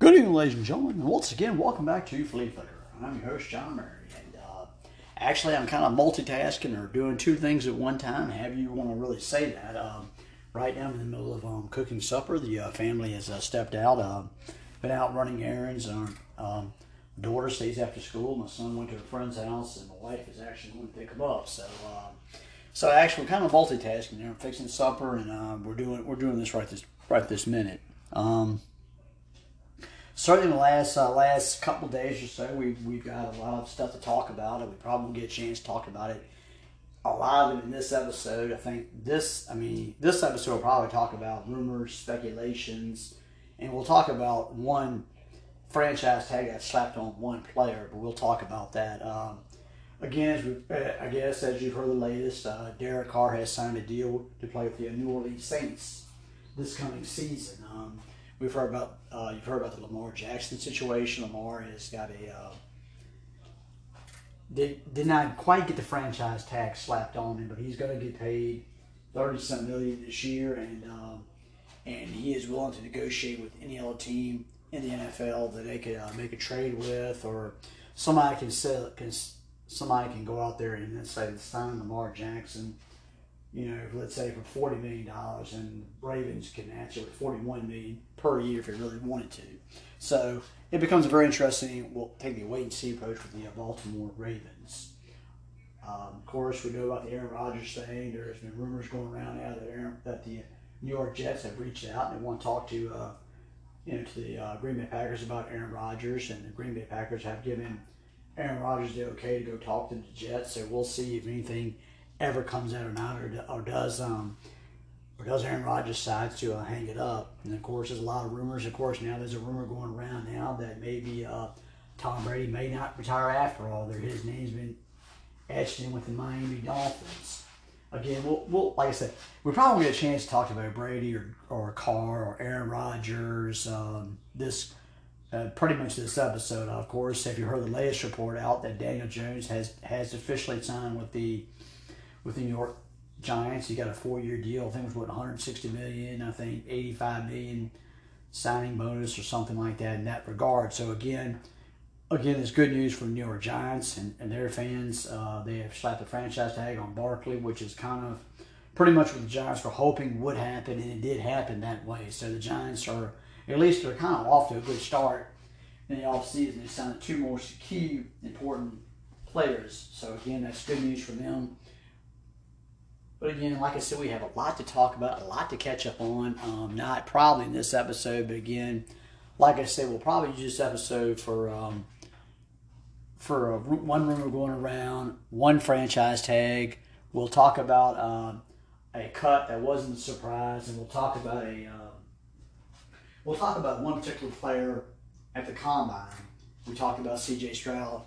Good evening, ladies and gentlemen, and once again, welcome back to Flea Flicker. I'm your host, John Murray, and uh, actually, I'm kind of multitasking or doing two things at one time. Have you want to really say that? Um, right now, I'm in the middle of um, cooking supper. The uh, family has uh, stepped out, uh, been out running errands. Um, um, daughter stays after school. My son went to a friend's house, and my wife is actually going to pick him up. So, um, so actually, kind of multitasking. I'm fixing supper, and uh, we're doing we're doing this right this right this minute. Um, certainly, in the last uh, last couple days or so, we we've got a lot of stuff to talk about, and we probably won't get a chance to talk about it. A lot of it in this episode. I think this. I mean, this episode will probably talk about rumors, speculations, and we'll talk about one franchise tag that slapped on one player, but we'll talk about that. Um, again, we, uh, I guess as you've heard the latest, uh, Derek Carr has signed a deal to play with the New Orleans Saints this coming season. Um, we've heard about uh, you've heard about the Lamar Jackson situation. Lamar has got a uh, did, did not quite get the franchise tag slapped on him, but he's going to get paid thirty some million this year, and um, and he is willing to negotiate with any other team in the NFL that they could uh, make a trade with, or somebody can sell can somebody can go out there and say sign Lamar Jackson, you know, let's say for forty million dollars, and Ravens can answer with forty one million per year if they really wanted to. So it becomes a very interesting. We'll take the wait and see approach with the Baltimore Ravens. Um, of course, we know about the Aaron Rodgers thing. There's been rumors going around now that Aaron, that the New York Jets have reached out and they want to talk to uh, you know, to the uh, Green Bay Packers about Aaron Rodgers, and the Green Bay Packers have given Aaron Rodgers the okay to go talk to the Jets. So we'll see if anything ever comes out or not, or, or does um, or does Aaron Rodgers decide to uh, hang it up. And of course, there's a lot of rumors. Of course, now there's a rumor going around now that maybe uh, Tom Brady may not retire after all. There, his name's been etched in with the Miami Dolphins again, we'll, we'll like I said, we probably get a chance to talk about Brady or or Carr or Aaron Rodgers. Um, this uh, pretty much this episode, of course. If you heard the latest report out that Daniel Jones has has officially signed with the with the New York Giants, he got a four year deal. I think it was what 160 million. I think 85 million signing bonus or something like that in that regard. So again again, it's good news for the New York Giants and, and their fans. Uh, they have slapped the franchise tag on Barkley, which is kind of pretty much what the Giants were hoping would happen, and it did happen that way. So the Giants are, at least they're kind of off to a good start in the offseason. They signed two more key important players. So again, that's good news for them. But again, like I said, we have a lot to talk about, a lot to catch up on. Um, not probably in this episode, but again, like I said, we'll probably use this episode for um, for a, one rumor going around, one franchise tag. We'll talk about um, a cut that wasn't a surprise, and we'll talk about a um, we'll talk about one particular player at the combine. We talked about C.J. Stroud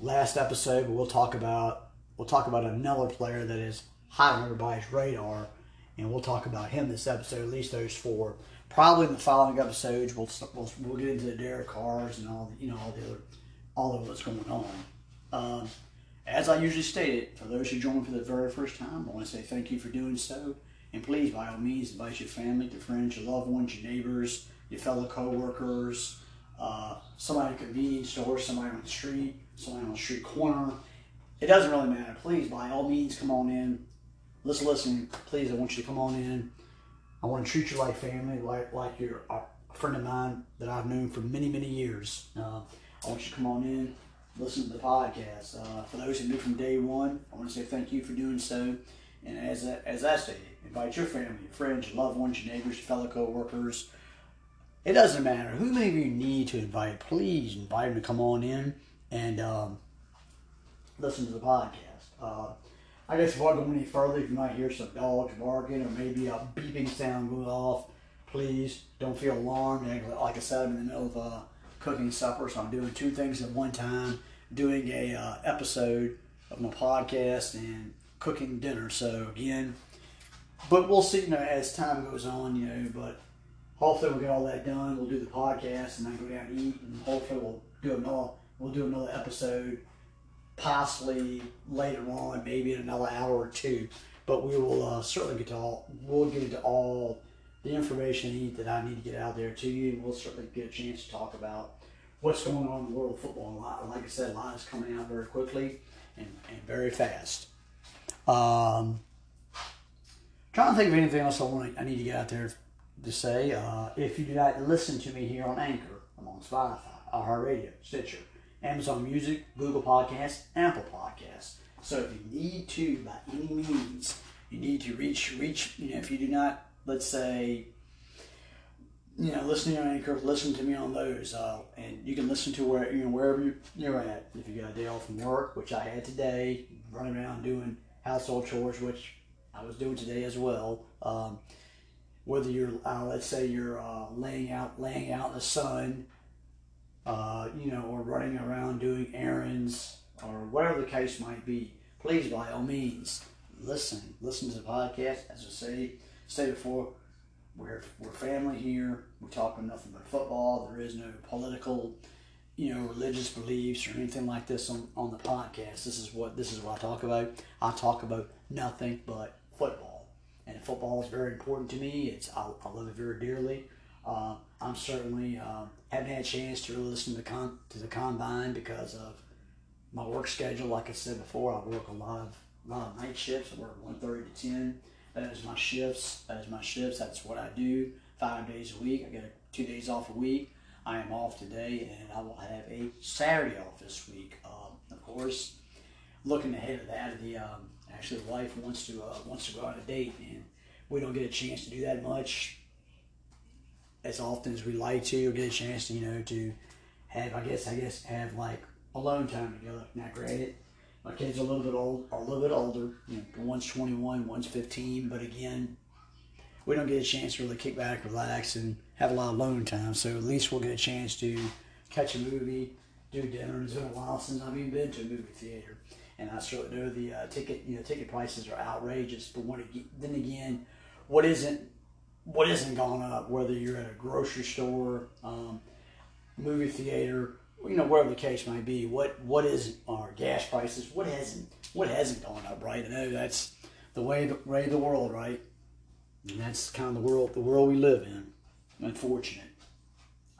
last episode, but we'll talk about we'll talk about another player that is high on everybody's radar, and we'll talk about him this episode. At least those four. Probably in the following episodes, we'll we'll, we'll get into the Derek Carrs and all the, you know all the other all of what's going on. Um, as I usually stated, for those who join for the very first time, I want to say thank you for doing so. And please, by all means, invite your family, your friends, your loved ones, your neighbors, your fellow co-workers, uh, somebody at a convenience store, somebody on the street, somebody on the street corner. It doesn't really matter. Please, by all means, come on in. Let's listen. Please, I want you to come on in. I want to treat you like family, like like you're a friend of mine that I've known for many, many years. Uh, I want you to come on in, listen to the podcast. Uh, for those who knew from day one, I want to say thank you for doing so. And as as I stated, invite your family, your friends, your loved ones, your neighbors, your fellow co-workers. It doesn't matter who maybe you need to invite. Please invite them to come on in and um, listen to the podcast. Uh, I guess if I go any further, you might hear some dogs barking or maybe a beeping sound go off. Please don't feel alarmed. Like I said, I'm in the middle of uh, cooking supper, so I'm doing two things at one time. Doing a uh, episode of my podcast and cooking dinner. So again, but we'll see. You know, as time goes on, you know, but hopefully we'll get all that done. We'll do the podcast and then go down and eat, and hopefully we'll do another. We'll do another episode, possibly later on, maybe in another hour or two. But we will uh, certainly get to all. We'll get into all the information that I need to get out there to you. And we'll certainly get a chance to talk about what's going on in the world of football. A lot, like I said, a lot is coming out very quickly and, and very fast. Um, trying to think of anything else I want. I need to get out there to say. Uh, if you do not listen to me here on Anchor, I'm on Spotify, iHeartRadio, Stitcher, Amazon Music, Google Podcasts, Apple Podcasts. So if you need to, by any means, you need to reach reach. You know, if you do not, let's say, you know, listen to your anchor, listen to me on those, uh, and you can listen to where you know wherever you, you're at. If you got a day off from work, which I had today, running around doing household chores, which I was doing today as well. Um, whether you're, uh, let's say, you're uh, laying out laying out in the sun, uh, you know, or running around doing errands, or whatever the case might be, please, by all means, listen. Listen to the podcast. As I say, say before, we're, we're family here. We're talking nothing but football. There is no political, you know, religious beliefs or anything like this on, on the podcast. This is what this is what I talk about. I talk about nothing but football, and football is very important to me. It's I, I love it very dearly. Uh, I'm certainly um, haven't had a chance to really listen to the con- to the combine because of my work schedule. Like I said before, I work a lot of a lot of night shifts. I work one thirty to ten. That is my shifts. That is my shifts. That's what I do five days a week. I get two days off a week. I am off today, and I will have a Saturday off this week. Um, of course, looking ahead of that, the um, actually the wife wants to uh, wants to go on a date, and we don't get a chance to do that much as often as we like to. Or get a chance to you know to have I guess I guess have like alone time together. Now, granted, my kids are a little bit old, a little bit older. You know, one's 21, one's 15. But again, we don't get a chance to really kick back, relax, and have a lot of alone time. So at least we'll get a chance to catch a movie, do dinner. It's been a while since I've even been to a movie theater, and I certainly know the uh, ticket, you know, ticket prices are outrageous. But when it, then again, what isn't what isn't gone up? Whether you're at a grocery store, um, movie theater, you know, whatever the case might be, what what is our gas prices? What hasn't what hasn't gone up, right? I know that's the way the way of the world, right? And that's kind of the world the world we live in. Unfortunate.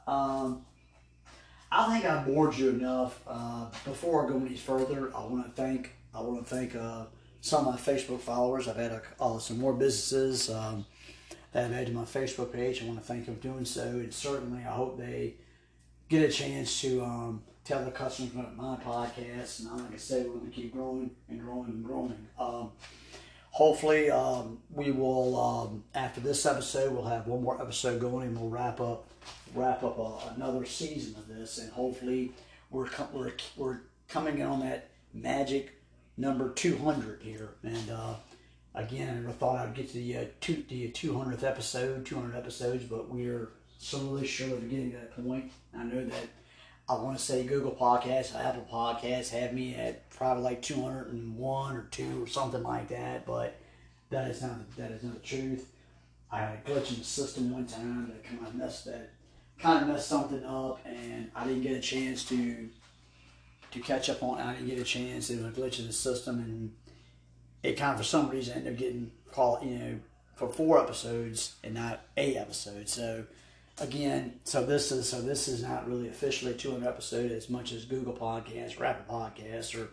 Um, I think I bored you enough. Uh, before I go any further, I want to thank I want to thank uh, some of my Facebook followers. I've had a, uh, some more businesses um, that have added to my Facebook page. I want to thank them for doing so, and certainly I hope they get a chance to um, tell the customers about my podcast. And like I said, we're going to keep growing and growing and growing. Um, hopefully, um, we will um, after this episode, we'll have one more episode going, and we'll wrap up wrap up uh, another season of this. And hopefully, we're we're we're coming in on that magic number two hundred here. And uh, again, I never thought I'd get to the uh, two the two hundredth episode, two hundred episodes, but we're slowly, surely getting to that point. I know that I want to say Google Podcasts, Apple Podcasts have me at probably like 201 or 2 or something like that, but that is not that is not the truth. I had a glitch in the system one time that kind of messed that kind of messed something up, and I didn't get a chance to to catch up on. I didn't get a chance. It was a glitch in the system, and it kind of for some reason ended up getting called, you know, for four episodes and not eight episodes. So again, so this is so this is not really officially a 200 episode as much as Google Podcasts, Rapid Podcasts, or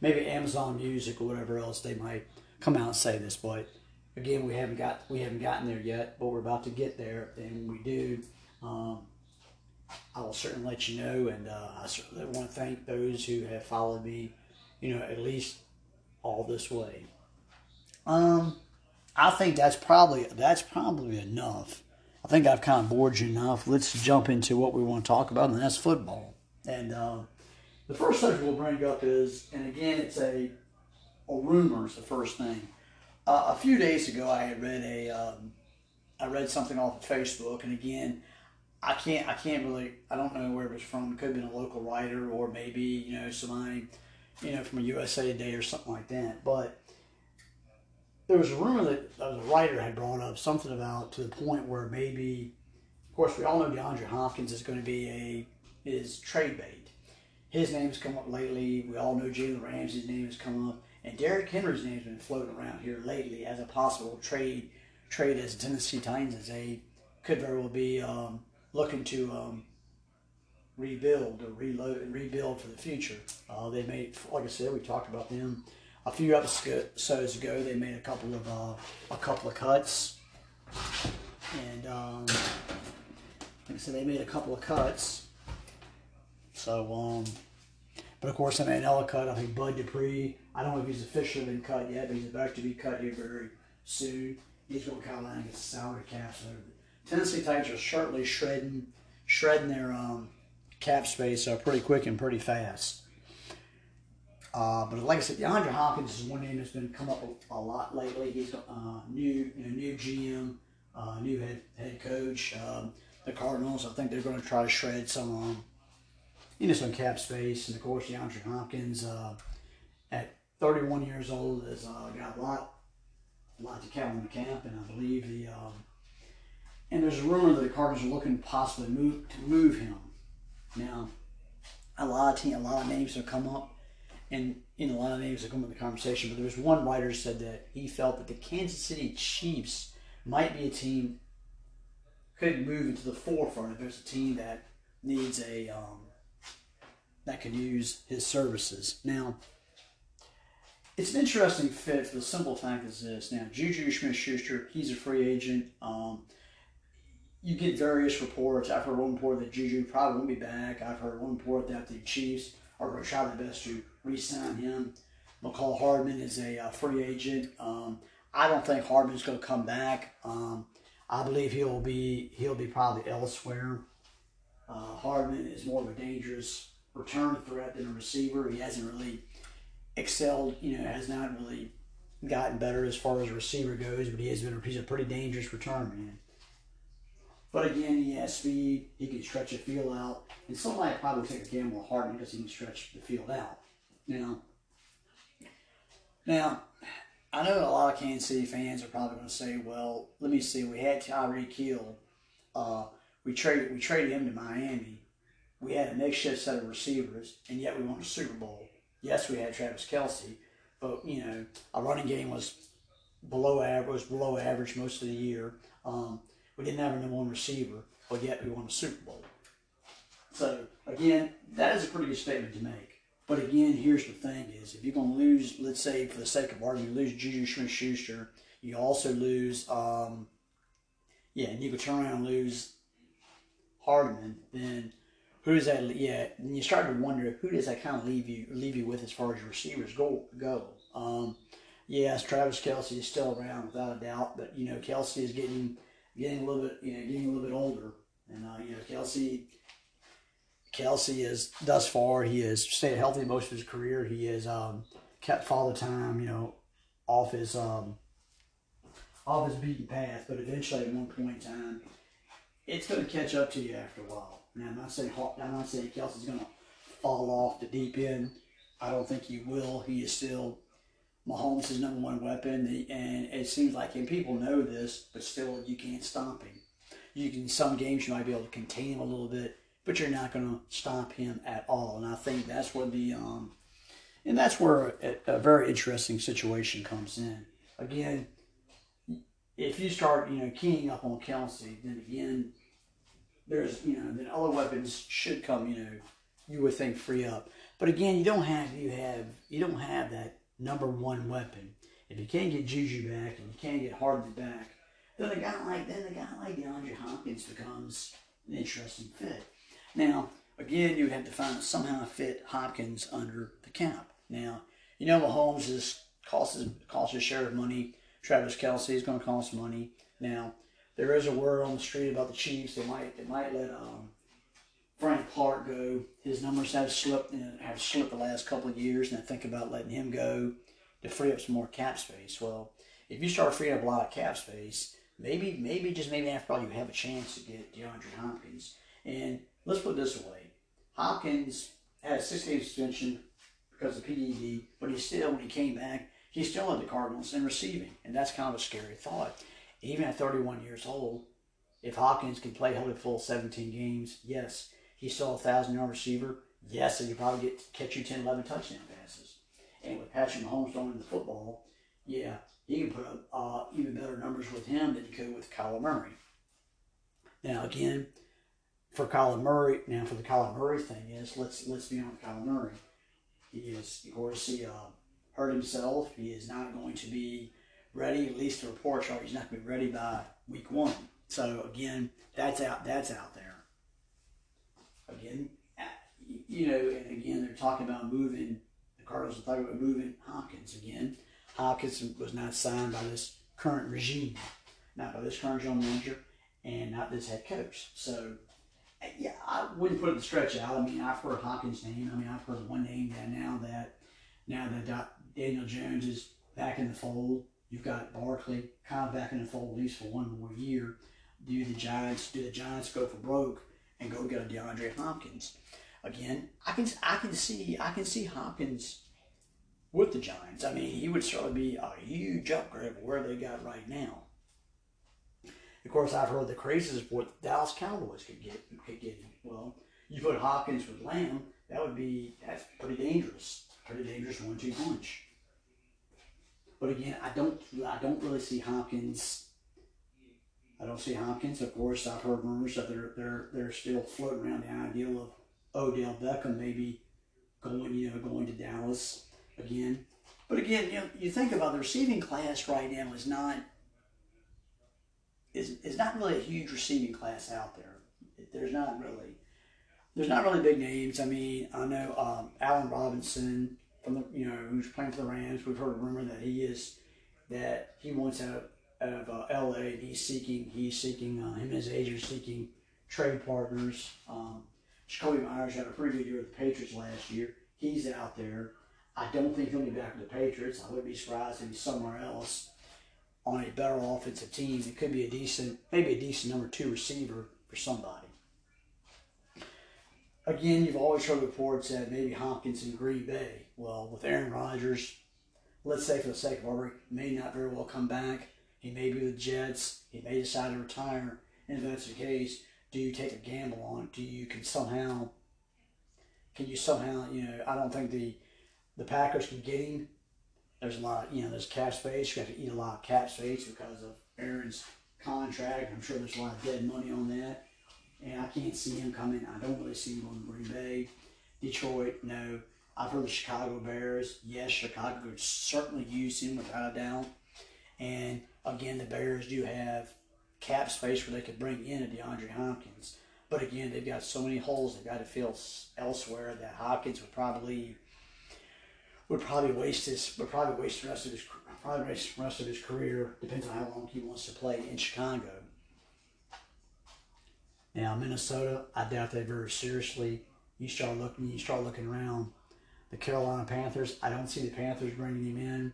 maybe Amazon Music or whatever else they might come out and say this. But again, we haven't got we haven't gotten there yet, but we're about to get there. And when we do, um, I will certainly let you know. And uh, I certainly want to thank those who have followed me, you know, at least all this way. Um, I think that's probably that's probably enough I think I've kind of bored you enough. Let's jump into what we want to talk about, and that's football. And uh, the first subject we'll bring up is, and again, it's a, a rumor. Is the first thing. Uh, a few days ago, I had read a, um, I read something off of Facebook, and again, I can't, I can't really, I don't know where it was from. It could have been a local writer, or maybe you know somebody, you know, from a USA Today or something like that. But there was a rumor that the writer had brought up something about to the point where maybe, of course, we all know DeAndre Hopkins is going to be a is trade bait. His name's come up lately. We all know Jalen Ramsey's name has come up, and Derrick Henry's name's been floating around here lately as a possible trade trade as Tennessee Titans as they could very well be um, looking to um, rebuild or reload and rebuild for the future. Uh, they made, like I said, we talked about them a few episodes ago. They made a couple of uh, a couple of cuts, and um, like I said, they made a couple of cuts. So, um, but of course, I another cut. I think Bud Dupree. I don't know if he's officially been cut yet, but he's about to be cut here very soon. He's going to Carolina get the salary cap. So Tennessee Titans are certainly shredding, shredding their um, cap space uh, pretty quick and pretty fast. Uh, but like I said, DeAndre Hopkins is one name that's been come up a, lot lately. He's uh, new, you know, new GM, uh, new head head coach. Um, the Cardinals, I think they're going to try to shred some, um, you know, some cap space. And of course, DeAndre Hopkins uh, at 31 years old has uh, got a lot, a lot to count in the camp, and I believe the. Um, and there's a rumor that the Cardinals are looking possibly move to move him. Now, a lot of team, a lot of names have come up and know a lot of names have come up in the conversation, but there was one writer said that he felt that the Kansas City Chiefs might be a team could move into the forefront if there's a team that needs a um, that could use his services. Now, it's an interesting fit for the simple fact is this. Now, Juju Smith-Schuster, he's a free agent. Um, you get various reports. I've heard one report that Juju probably won't be back. I've heard one report that the Chiefs are going to try their best to re-sign him. Mecole Hardman is a uh, free agent. Um, I don't think Hardman's going to come back. Um, I believe he'll be he'll be probably elsewhere. Uh, Hardman is more of a dangerous return threat than a receiver. He hasn't really excelled. You know, has not really gotten better as far as a receiver goes, but he has been he's a pretty dangerous return man. But again, he has speed. He can stretch the field out, and somebody probably take a gamble with Hardman because he can stretch the field out. Now, now, I know a lot of Kansas City fans are probably going to say, "Well, let me see. We had Tyreek Hill. Uh, we traded we traded him to Miami. We had a makeshift set of receivers, and yet we won a Super Bowl. Yes, we had Travis Kelce, but you know our running game was below average, was below average most of the year. Um, we didn't have a number one receiver, but yet we won a Super Bowl. So again, that is a pretty good statement to make. But again, here's the thing: is if you're going to lose, let's say for the sake of argument, you lose Juju Smith-Schuster, you also lose, um, yeah, and you could turn around and lose Hardman, then who does that? Yeah, and you start to wonder who does that kind of leave you leave you with as far as your receivers go go. Um, yes, Travis Kelce is still around without a doubt, but you know Kelce is getting getting a little bit, you know, getting a little bit older. And, uh, you know, Kelce, Kelce is, thus far, he has stayed healthy most of his career. He has um, kept Father Time, you know, off his, um, off his beaten path. But eventually, at one point in time, it's going to catch up to you after a while. Now, I'm not saying, I'm not saying Kelce's going to fall off the deep end. I don't think he will. He is still Mahomes' is number one weapon, and it seems like, and people know this, but still you can't stop him. You can some games you might be able to contain him a little bit, but you're not going to stop him at all. And I think that's where the um, and that's where a, a very interesting situation comes in. Again, if you start you know keying up on Kelce, then again, there's you know then other weapons should come. You know, you would think free up, but again, you don't have you have you don't have that number one weapon. If you can't get Juju back and you can't get Hardman back, then a guy like then a guy like DeAndre Hopkins becomes an interesting fit. Now, again, you have to find somehow fit Hopkins under the cap. Now, you know Mahomes is costs costs a share of money. Travis Kelce is going to cost money. Now, there is a word on the street about the Chiefs. They might they might let um, Frank Clark go. His numbers have slipped and have slipped the last couple of years, and I think about letting him go to free up some more cap space. Well, if you start freeing up a lot of cap space, maybe maybe just maybe after all you have a chance to get DeAndre Hopkins. And let's put this way: Hopkins had a six-game suspension because of PED, but he still, when he came back, he still had the Cardinals in receiving, and that's kind of a scary thought. Even at 31 years old, if Hopkins can play healthy full 17 games, yes, He's still a thousand yard receiver. Yes, he could probably get catch you 10, 11 touchdown passes. And with Patrick Mahomes throwing the football, yeah, he can put up uh, even better numbers with him than he could with Kyler Murray. Now again, for Kyler Murray, now for the Kyler Murray thing is let's let's be on Kyler Murray. He is of course he uh, hurt himself. He is not going to be ready. At least the report are he's not going to be ready by week one. So again, that's out. That's out there. Again, you know, and again they're talking about moving. The Cardinals are talking about moving Hopkins again. Hopkins was not signed by this current regime, not by this current general manager, and not this head coach. So, yeah, I wouldn't put it the stretch out. I mean, I've heard Hopkins' name. I mean, I've heard one name that now that now that Daniel Jones is back in the fold. You've got Barkley kind of back in the fold at least for one more year. Do the Giants do the Giants go for broke and go get a DeAndre Hopkins? Again, I can I can see I can see Hopkins with the Giants. I mean, he would certainly be a huge upgrade where they got right now. Of course, I've heard the craziest what the Dallas Cowboys could get could get. Well, you put Hopkins with Lamb, that would be that's pretty dangerous. Pretty dangerous one-two punch. But again, I don't I don't really see Hopkins. I don't see Hopkins. Of course, I've heard rumors that they're they're they're still floating around the idea of Odell Beckham maybe going you know going to Dallas again. But again, you know, you think about the receiving class right now is not is is not really a huge receiving class out there. There's not really there's not really big names. I mean, I know um, Allen Robinson from the you know who's playing for the Rams. We've heard a rumor that he is that he wants out of, uh, L.A. and he's seeking he's seeking uh, him and his agent seeking trade partners. Um, Jakobi Meyers had a pretty good year with the Patriots last year. He's out there. I don't think he'll be back with the Patriots. I wouldn't be surprised if he's somewhere else on a better offensive team. It could be a decent, maybe a decent number two receiver for somebody. Again, you've always heard reports that maybe Hopkins in Green Bay. Well, with Aaron Rodgers, let's say for the sake of argument, may not very well come back. He may be with the Jets. He may decide to retire. And if that's the case, do you take a gamble on it? Do you can somehow, can you somehow, you know, I don't think the the Packers can get him. There's a lot, you know, there's cap space. You have to eat a lot of cap space because of Aaron's contract. I'm sure there's a lot of dead money on that. And I can't see him coming. I don't really see him going to Green Bay. Detroit, no. I've heard the Chicago Bears. Yes, Chicago could certainly use him without a doubt. And again, the Bears do have cap space where they could bring in a DeAndre Hopkins. But again, they've got so many holes they've got to fill elsewhere that Hopkins would probably would probably waste his would probably waste the rest of his probably waste the rest of his career. Depends on how long he wants to play in Chicago. Now Minnesota, I doubt they very seriously. You start looking, you start looking around. The Carolina Panthers, I don't see the Panthers bringing him in.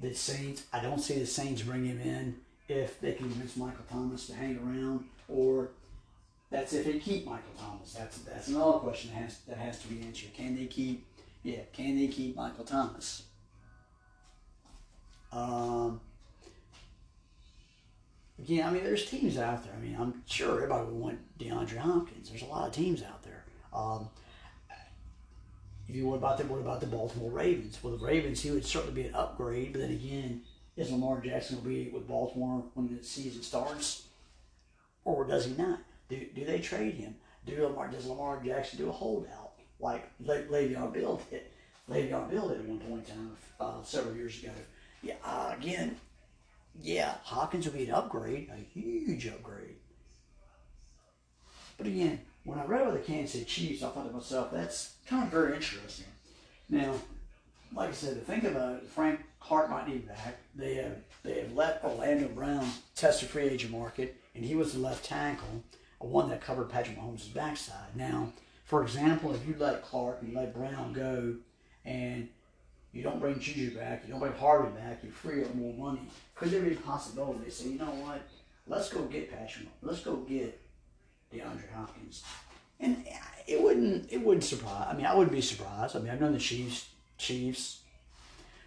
The Saints, I don't see the Saints bringing him in if they can convince Michael Thomas to hang around, or that's if they keep Michael Thomas. That's that's another question that has that has to be answered. Can they keep? Yeah, can they keep Michael Thomas? Um, again, I mean, there's teams out there. I mean, I'm sure everybody would want DeAndre Hopkins. There's a lot of teams out there. Um, if you what about the what about the Baltimore Ravens? Well, the Ravens, he would certainly be an upgrade, but then again, is Lamar Jackson will be with Baltimore when the season starts, or does he not? Do, do they trade him? Do Lamar does Lamar Jackson do a holdout like Le, Le'Veon Bell did? Le'Veon Bell did at one point in time uh, several years ago. Yeah, uh, again, yeah, Hopkins will be an upgrade, a huge upgrade. But again, when I read about the Kansas City Chiefs, I thought to myself, that's kind of very interesting. Now, like I said, to think about it, Frank Clark might need back. They have they have let Orlando Brown test the free agent market, and he was the left tackle, a one that covered Patrick Mahomes' backside. Now, for example, if you let Clark and let Brown go, and you don't bring Juju back, you don't bring Harvey back, you free up more money. Could there be a possibility they say, you know what, let's go get Patrick, let's go get DeAndre Hopkins, and it wouldn't it wouldn't surprise. I mean, I wouldn't be surprised. I mean, I've known the Chiefs Chiefs.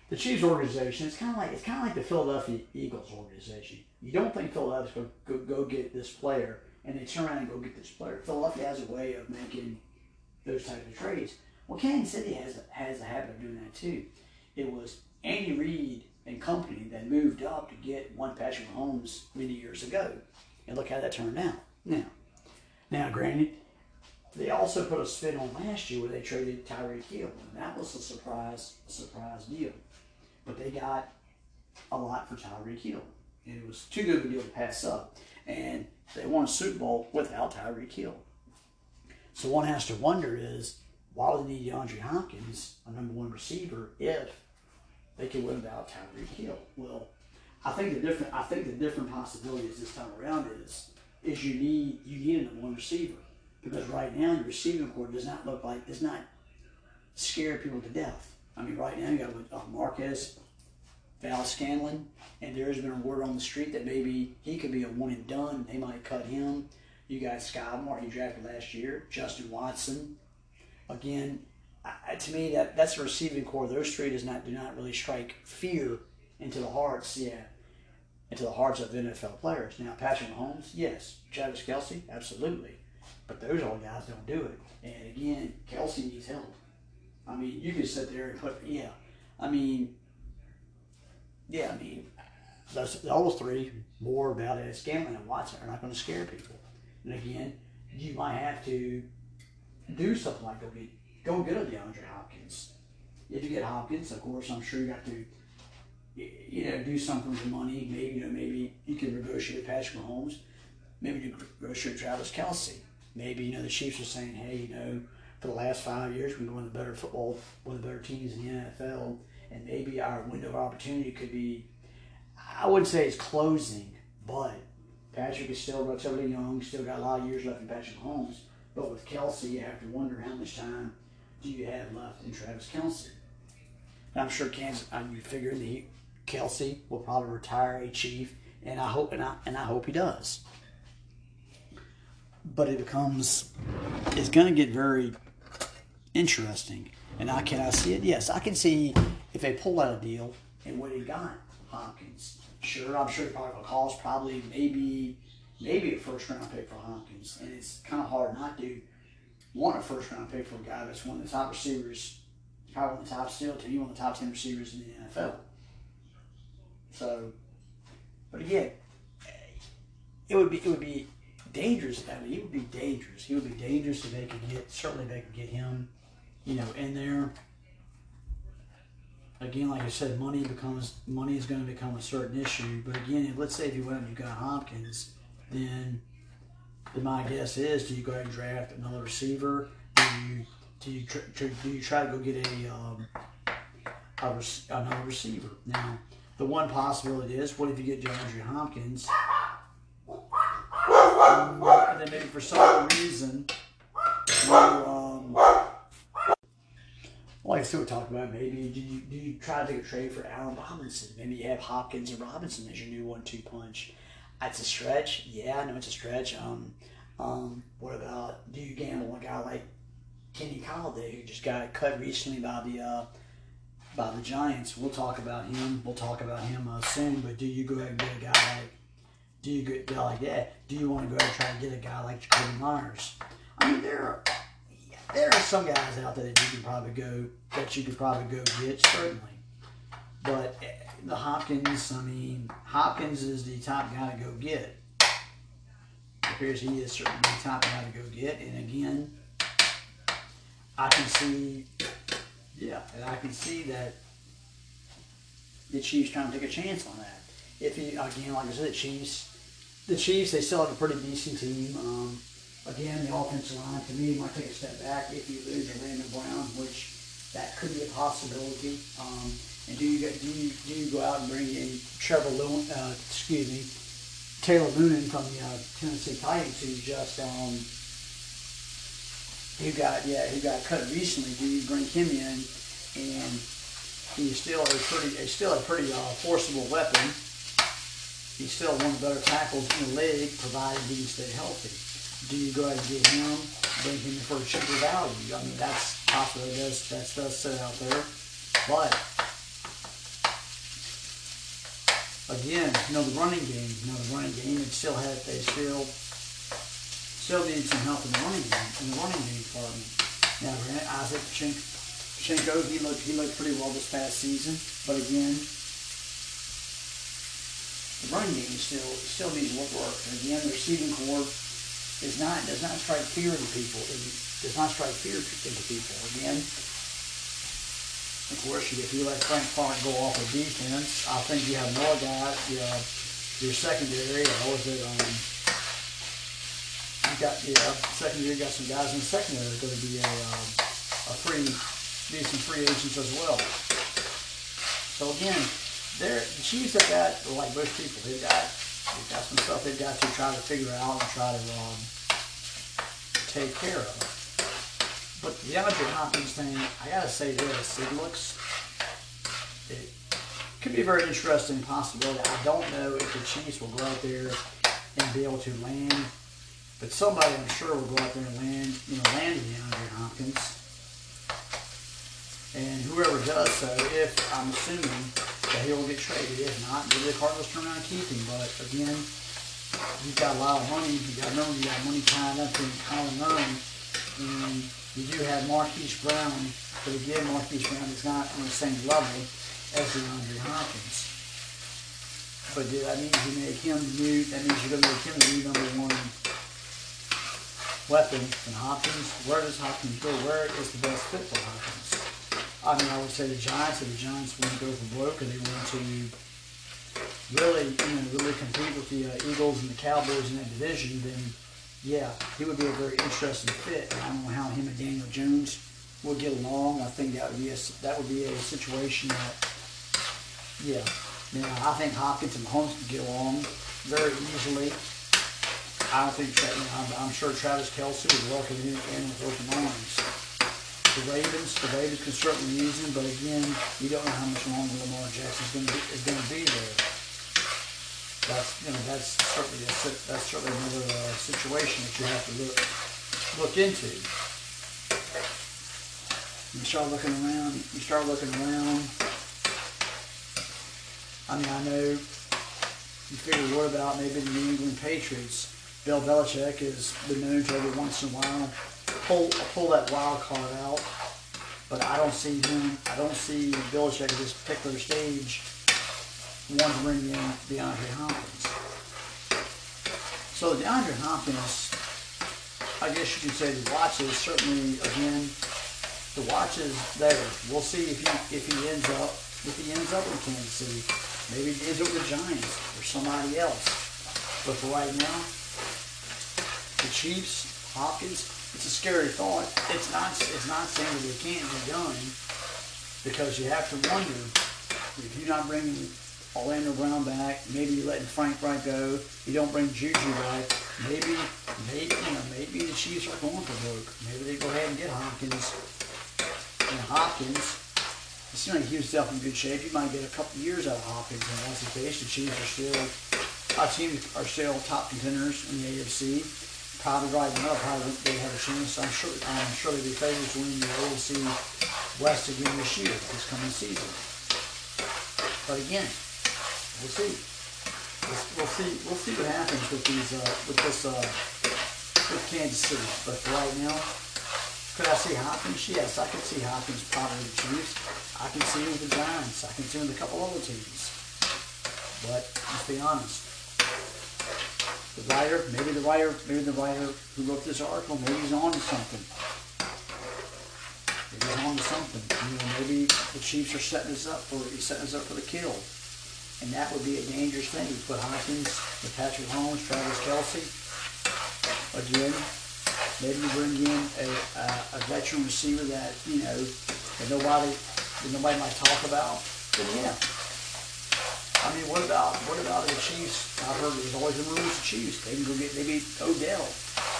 The Chiefs organization, it's kind of like it's kind of like the Philadelphia Eagles organization. You don't think Philadelphia's going to go, go get this player, and they turn around and go get this player. Philadelphia has a way of making those types of trades. Well, Kansas City has a, has a habit of doing that too. It was Andy Reid and company that moved up to get one Patrick Mahomes many years ago. And look how that turned out. Now, now, granted, they also put a spin on last year where they traded Tyreek Hill, and that was a surprise, a surprise deal. But they got a lot for Tyreek Hill, and it was too good of a deal to pass up. And they won a Super Bowl without Tyreek Hill. So one has to wonder is why would they need DeAndre Hopkins, a number one receiver, if they could win without Tyreek Hill? Well, I think the different I think the different possibilities this time around is is you need you need a number one receiver because right now your receiving corps does not look like does not scare people to death. I mean, right now you got uh, Marquez, Valdes-Scantling, and there's been a word on the street that maybe he could be a one and done. They might cut him. You got Skyy Moore, he drafted last year. Justin Watson. Again, I, to me, that that's a receiving corps. Those three does not do not really strike fear into the hearts, yeah, into the hearts of NFL players. Now, Patrick Mahomes, yes. Travis Kelce, absolutely. But those old guys don't do it. And again, Kelce needs help. I mean, you can sit there and put, yeah. I mean, yeah, I mean, those, those three, more about it, Scantling, and Watson, are not going to scare people. And again, you might have to do something like go get go get a DeAndre Hopkins. If you get Hopkins, of course, I'm sure you got to you know do something with the money. Maybe you know maybe you can negotiate Patrick Mahomes. Maybe negotiate Travis Kelce. Maybe you know the Chiefs are saying, hey, you know, for the last five years we've been one of the better football, one of the better teams in the NFL, and maybe our window of opportunity could be. I wouldn't say it's closing, but Patrick is still relatively young, still got a lot of years left in Patrick Mahomes. But with Kelce, you have to wonder how much time do you have left in Travis Kelce. I'm sure Kansas, I'm figuring that Kelce will probably retire a Chief, and I hope and I and I hope he does. But it becomes, it's going to get very interesting. And I can I see it? Yes, I can see if they pull out a deal and what he got Hopkins Sure, I'm sure it probably will cost probably maybe maybe a first round pick for Hopkins, and it's kind of hard not to want a first round pick for a guy that's one of the top receivers, probably one of the top still to be one of the top ten receivers in the NFL. So, but again, it would be it would be dangerous. I mean, he would be dangerous. He would be dangerous if they could get certainly they could get him, you know, in there again, like I said, money becomes money is going to become a certain issue. But again, let's say if you went and you got Hopkins, then, then my guess is, do you go and draft another receiver? Do you do you do you try to go get a, um, a another receiver? Now, the one possibility is, what if you get DeAndre Hopkins? Um, and then maybe for some reason you um, like I still talk about maybe do you, do you try to take a trade for Allen Robinson? Maybe you have Hopkins and Robinson as your new one-two punch. That's a stretch. Yeah, I know it's a stretch. Um, um, what about do you gamble on a guy like Kenny Golladay who just got cut recently by the uh, by the Giants? We'll talk about him. We'll talk about him uh, soon. But do you go ahead and get a guy like do you get a guy like that? Do you want to go ahead and try to get a guy like Jakobi Meyers? I mean, there are there are some guys out there that you could probably go that you could probably go get certainly, but eh, the Hopkins, I mean, Hopkins is the top guy to go get. It appears he is certainly the top guy to go get, and again, I can see, yeah, and I can see that the Chiefs trying to take a chance on that. If he again, like I said, the Chiefs, the Chiefs, they still have a pretty decent team. Um, Again, the offensive line to me might take a step back if you lose Orlando Brown, which that could be a possibility. Um, and do you get, do you do you go out and bring in Trevor Lewan, uh, excuse me, Taylor Noonan from the uh, Tennessee Titans, who just um, who got yeah who got cut recently? Do you bring him in and he's still a pretty he's still a pretty uh, forcible weapon. He's still one of the better tackles in the league, provided he can stay healthy do you go ahead and get him, bring him for a cheaper value? I mean, that's possible. That does, that does sit out there. But, again, you know, the running game, you know, the running game, it still had, they still, still need some help in the running game, in the running game department. Now, Isiah Pacheco, he looked, he looked pretty well this past season. But again, the running game still still needs work. work. And again, the receiving corps is not does not strike fear into people. It does not strike fear into people. Again, of course, if you let Frank Clark go off of defense, I think you have more guys. You know, your secondary, or was it? Um, you got yeah, secondary. You got some guys in the second year that are going to be a, um, a free, be some free agents as well. So again, they're the Chiefs have got like most people. They've got they've got some stuff they've got to try to figure out and try to um, take care of. But the DeAndre Hopkins thing, I gotta say this, it looks, it could be a very interesting possibility. I don't know if the Chiefs will go out there and be able to land, but somebody I'm sure will go out there and land, you know, land DeAndre Hopkins. And whoever does so, if I'm assuming that he will get traded, if not, maybe the Cardinals turn around and keep him. But again, you've got a lot of money. You got remember you got money tied up in Kyler Murray, and you do have Marquise Brown, but again, Marquise Brown is not on the same level as DeAndre Hopkins. But that means you make him the new, that means you're going to make him the new number one weapon in Hopkins. Where does Hopkins go? Where is the best fit for Hopkins? I mean, I would say the Giants, if the Giants want to go for broke and they want to really, you know, really compete with the uh, Eagles and the Cowboys in that division, then yeah, he would be a very interesting fit. I don't know how him and Daniel Jones would get along. I think that would be a that would be a situation that, yeah, you know, I think Hopkins and Mahomes could get along very easily. I think, I'm, I'm sure Travis Kelce would welcome him in with open arms. The Ravens, the Ravens can certainly use him, but again, you don't know how much longer Lamar Jackson is going to be, is going to be there that's you know that's certainly a, that's certainly another uh, situation that you have to look look into. You start looking around. You start looking around. I mean, I know you figure what about maybe the New England Patriots? Bill Belichick has been known to every once in a while pull pull that wild card out, but I don't see him. I don't see Belichick at this particular stage want to bring in DeAndre Hopkins. So DeAndre Hopkins, I guess you could say the watch is certainly again the watch is there. We'll see if he if he ends up if he ends up in Kansas City. Maybe he ends up with the Giants or somebody else. But for right now, the Chiefs, Hopkins, it's a scary thought. It's not it's not saying that it can't be done because you have to wonder if you're not bringing Orlando Brown back. Maybe you're letting Frank Wright go. You don't bring Juju back. Maybe, maybe, you know, maybe the Chiefs are going for broke. Maybe they go ahead and get Hopkins. And Hopkins, it seems like he was definitely in good shape. You might get a couple years out of Hopkins, and that's the case. The Chiefs are still, our teams are still top contenders in the AFC. Probably right now, probably they have a chance. I'm sure, I'm sure they'll be favored to win the AFC West again this year, this coming season. But again, we'll see. We'll, see. We'll see what happens with these uh, with this uh, with Kansas City. But right now, could I see Hopkins? Yes, I could see Hopkins probably the Chiefs. I can see him with the Giants. I can see him with a couple other teams. But let's be honest. The writer, maybe the writer, maybe the writer who wrote this article, maybe he's on to something. Maybe he's on to something. You know, maybe the Chiefs are setting us up for he's setting us up for the kill. And that would be a dangerous thing. You put Hopkins Patrick Mahomes, Travis Kelce. Again, maybe you bring in a, a, a veteran receiver that, you know, that nobody that nobody might talk about. Then yeah. I mean, what about what about the Chiefs? I've heard there's always been rumors of Chiefs. They can go get maybe Odell.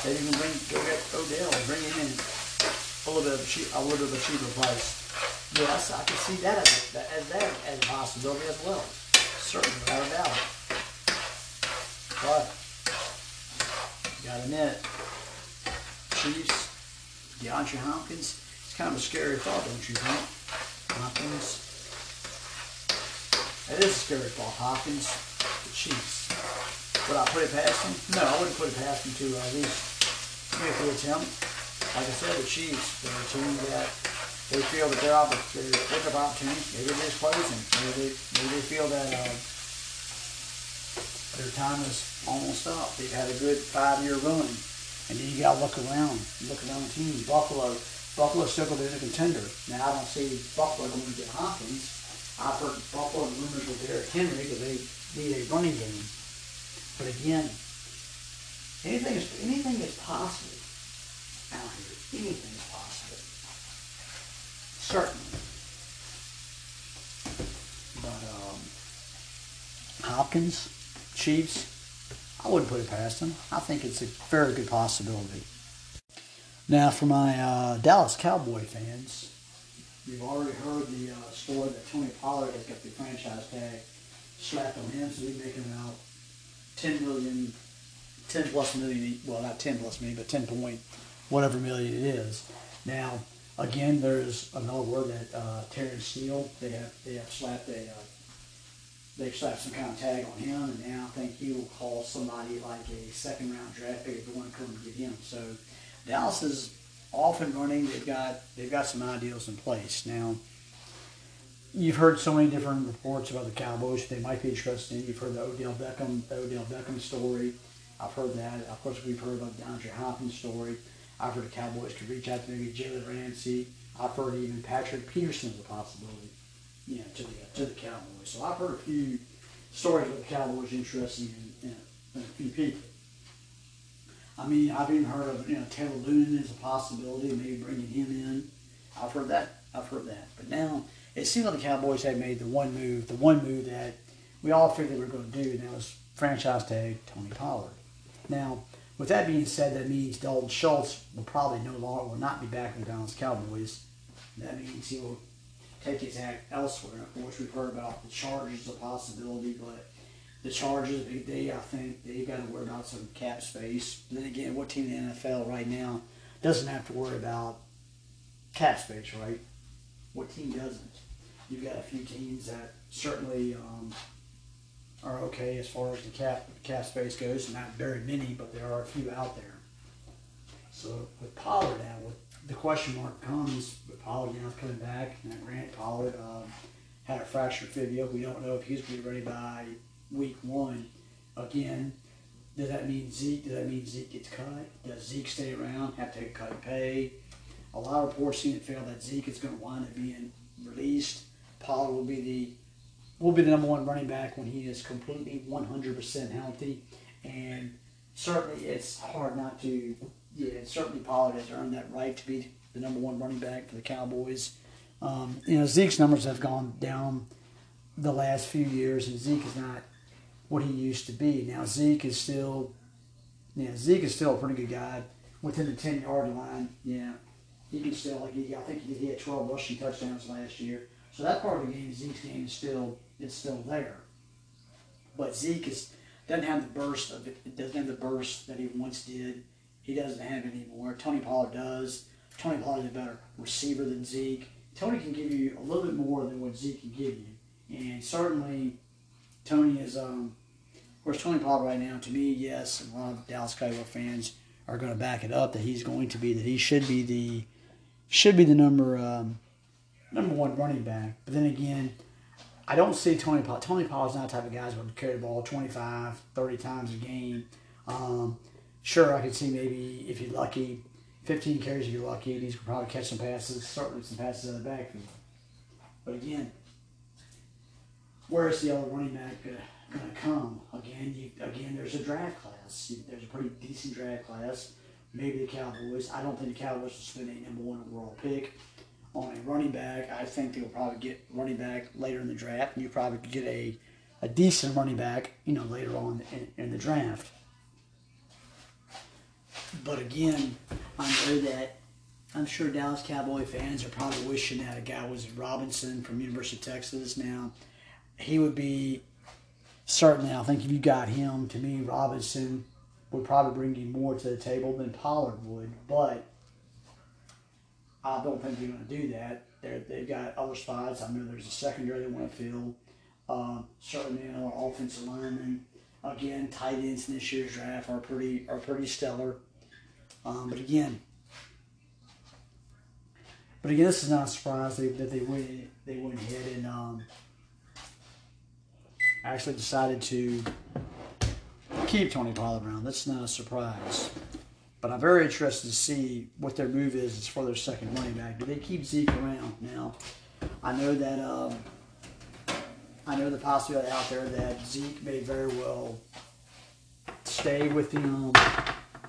They can bring go get Odell, bring him in a little bit of a, cheap, a little bit of a cheaper price. Yes, I can see that as, as that as a possibility as well certainly without a doubt. But, you gotta admit, Chiefs, DeAndre Hopkins, it's kind of a scary thought, don't you think? Hopkins. It is scary thought. Hopkins, the Chiefs. Would I put it past him? No, I wouldn't put it past him to uh, at least make the attempt. Like I said, the Chiefs, they're a team that they feel that they're out pick up opportunities. Maybe they're just closing. Maybe they, maybe they feel that uh, their time is almost up. They've had a good five year run. And then you gotta look around, look around the teams. Buffalo, Buffalo's still gonna be a contender. Now I don't see Buffalo going to get Hopkins. I've heard Buffalo rumors with Derrick Henry that they need a running game. But again, anything is anything is possible out here. Anything is possible. Certainly. But um, Hopkins, Chiefs, I wouldn't put it past them. I think it's a very good possibility. Now, for my uh, Dallas Cowboy fans, you've already heard the uh, story that Tony Pollard has got the franchise tag slapped on him, so he's making about 10 million, 10 plus million, well, not 10 plus million, but 10 point whatever million it is. Now, again, there's another word that uh, Terence Steele, they have, they have slapped a, uh, they slapped some kind of tag on him, and now I think he will call somebody like a second round draft pick if they want to come and get him. So Dallas is off and running. They've got they've got some ideals in place now. You've heard so many different reports about the Cowboys they might be interested in. You've heard the Odell Beckham the Odell Beckham story. I've heard that. Of course, we've heard about the DeAndre Hopkins story. I've heard the Cowboys could reach out to maybe Jalen Ramsey. I've heard even Patrick Peterson is a possibility you know, to the to the Cowboys. So I've heard a few stories about the Cowboys interested in, in, in a few people. I mean, I've even heard of you know Taylor Lewan is a possibility, maybe bringing him in. I've heard that. I've heard that. But now it seems like the Cowboys have made the one move, the one move that we all figured they were going to do, and that was franchise tag Tony Pollard. Now, with that being said, that means Dalton Schultz will probably no longer will not be back with the Dallas Cowboys. That means he will take his act elsewhere. Of course, we've heard about the Chargers, as a possibility, but the Chargers, they, I think they've got to worry about some cap space. But then again, what team in the NFL right now doesn't have to worry about cap space, right? What team doesn't? You've got a few teams that certainly um, are okay as far as the cap cap space goes. Not very many, but there are a few out there. So with Pollard now, with the question mark comes with Pollard now coming back. And Grant Pollard um, had a fractured fibula. We don't know if he's going to be ready by week one. Again, does that mean Zeke? Does that mean Zeke gets cut? Does Zeke stay around? Have to cut pay? A lot of reports seem to feel that Zeke is going to wind up being released. Pollard will be the will be the number one running back when he is completely 100% healthy. And certainly, it's hard not to yeah, certainly Pollard has earned that right to be the number one running back for the Cowboys. Um, you know, Zeke's numbers have gone down the last few years, and Zeke is not what he used to be. Now Zeke is still, yeah, Zeke is still a pretty good guy within the ten yard line. Yeah, he can still like he, I think he, he had twelve rushing touchdowns last year. So that part of the game, Zeke's game is still is still there. But Zeke is doesn't have the burst of it, it doesn't have the burst that he once did. He doesn't have it anymore. Tony Pollard does. Tony Pollard is a better receiver than Zeke. Tony can give you a little bit more than what Zeke can give you. And certainly, Tony is, um, course, Tony Pollard right now, to me, yes, a lot of Dallas Cowboy fans are going to back it up that he's going to be, that he should be the, should be the number, um, number one running back. But then again, I don't see Tony Pollard. Tony Pollard's not the type of guy going to carry the ball 25, 30 times a game. Um, Sure, I could see maybe if you're lucky, 15 carries if you're lucky, and he's probably catch some passes, certainly some passes in the backfield. But again, where is the other running back going to come? Again, you, again, there's a draft class. There's a pretty decent draft class. Maybe the Cowboys. I don't think the Cowboys will spend a number one overall pick on a running back. I think they'll probably get running back later in the draft, and you probably could get a, a decent running back, you know, later on in, in the draft. But again, I know that I'm sure Dallas Cowboy fans are probably wishing that a guy was Robinson from University of Texas. Now, he would be certainly. I think if you got him, to me, Robinson would probably bring you more to the table than Pollard would. But I don't think they're going to do that. They're, they've got other spots. I know there's a secondary they want to fill. Um, certainly, another offensive lineman. Again, tight ends in this year's draft are pretty are pretty stellar. Um, but again, but again, this is not a surprise that they went they went ahead and um, actually decided to keep Tony Pollard around. That's not a surprise. But I'm very interested to see what their move is far their second running back. Do they keep Zeke around? Now, I know that um, I know the possibility out there that Zeke may very well stay with the um,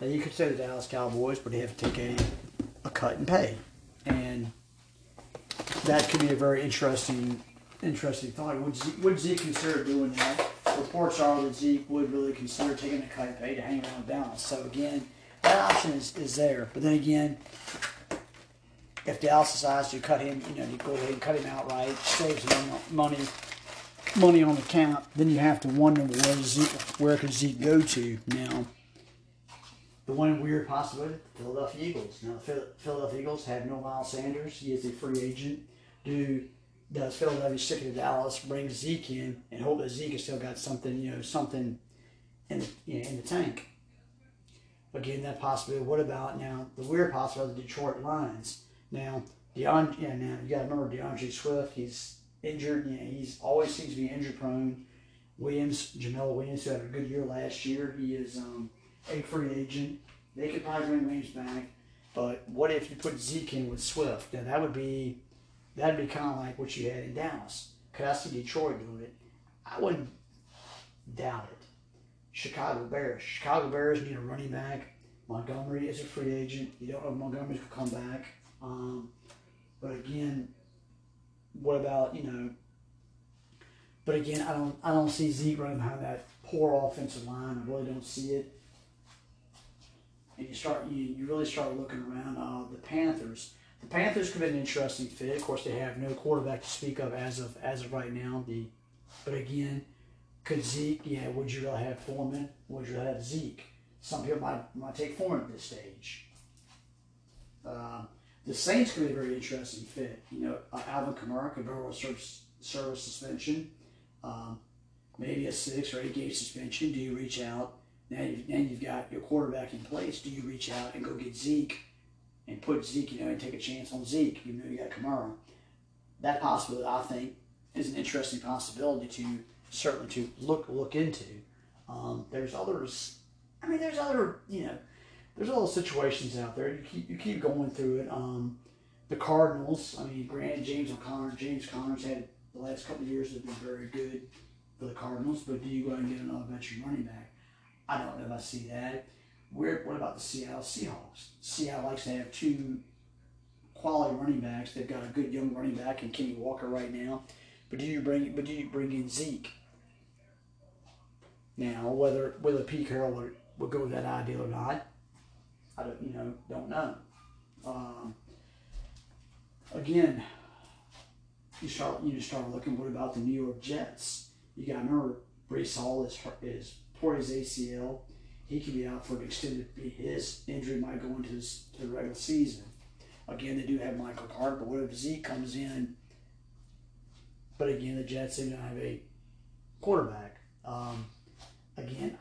that you could say the Dallas Cowboys, but they have to take a, a cut and pay, and that could be a very interesting interesting thought. Would Zeke, would Zeke consider doing that? Reports are that Zeke would really consider taking a cut pay to hang around Dallas. So again, that option is, is there. But then again, if Dallas decides to cut him, you know, you go ahead and cut him outright, saves them money money on the cap, then you have to wonder where Zeke, where could Zeke go to now. The one weird possibility, the Philadelphia Eagles. Now the Philadelphia Eagles have no Miles Sanders. He is a free agent. Do does Philadelphia stick to Dallas, bring Zeke in, and hope that Zeke has still got something, you know, something in the, you know, in the tank. Again, that possibility. What about now the weird possibility? The Detroit Lions. Now, DeAndre, yeah, now you got to remember D'Andre Swift. He's injured. You know, he's always seems to be injury prone. Williams, Jamaal Williams, who had a good year last year, he is um, a free agent. They could probably bring Williams back, but what if you put Zeke in with Swift? Now that would be that'd be kind of like what you had in Dallas. Could I see Detroit doing it? I wouldn't doubt it. Chicago Bears. Chicago Bears need a running back. Montgomery is a free agent. You don't know if Montgomery could come back. Um, but again, what about you know? But again, I don't I don't see Zeke running behind that poor offensive line. I really don't see it. And you start you, you really start looking around. Uh, the Panthers. The Panthers could be an interesting fit. Of course, they have no quarterback to speak of as of as of right now. The but again, could Zeke? Yeah, would you rather have Foreman? Would you have Zeke? Some people might might take Foreman at this stage. Uh, the Saints could be a very interesting fit. You know, uh, Alvin Kamara could very well serve, serve a suspension, um, maybe a six or eight game suspension. Do you reach out? Now you've, now you've got your quarterback in place. Do you reach out and go get Zeke and put Zeke, you know, and take a chance on Zeke, even though you got Kamara? That possibility, I think, is an interesting possibility to certainly to look look into. Um, there's others. I mean, there's other, you know, there's those situations out there. You keep you keep going through it. Um, the Cardinals. I mean, granted, James O'Connor, James Conner's had the last couple of years have been very good for the Cardinals. But do you go and get another veteran running back? I don't know if I see that. What about the Seattle Seahawks? Seattle likes to have two quality running backs. They've got a good young running back in Kenny Walker right now. But do you bring but do you bring in Zeke? Now, whether whether Pete Carroll would, would go with that idea or not, I don't, you know, don't know. Um, again, you start you start looking. What about the New York Jets? You got to remember Breece Hall is is tore his ACL. He could be out for an extended. His injury might go into the regular season. Again, they do have Michael Carter, but what if Zeke comes in? But again, the Jets they don't have a quarterback. Um, again,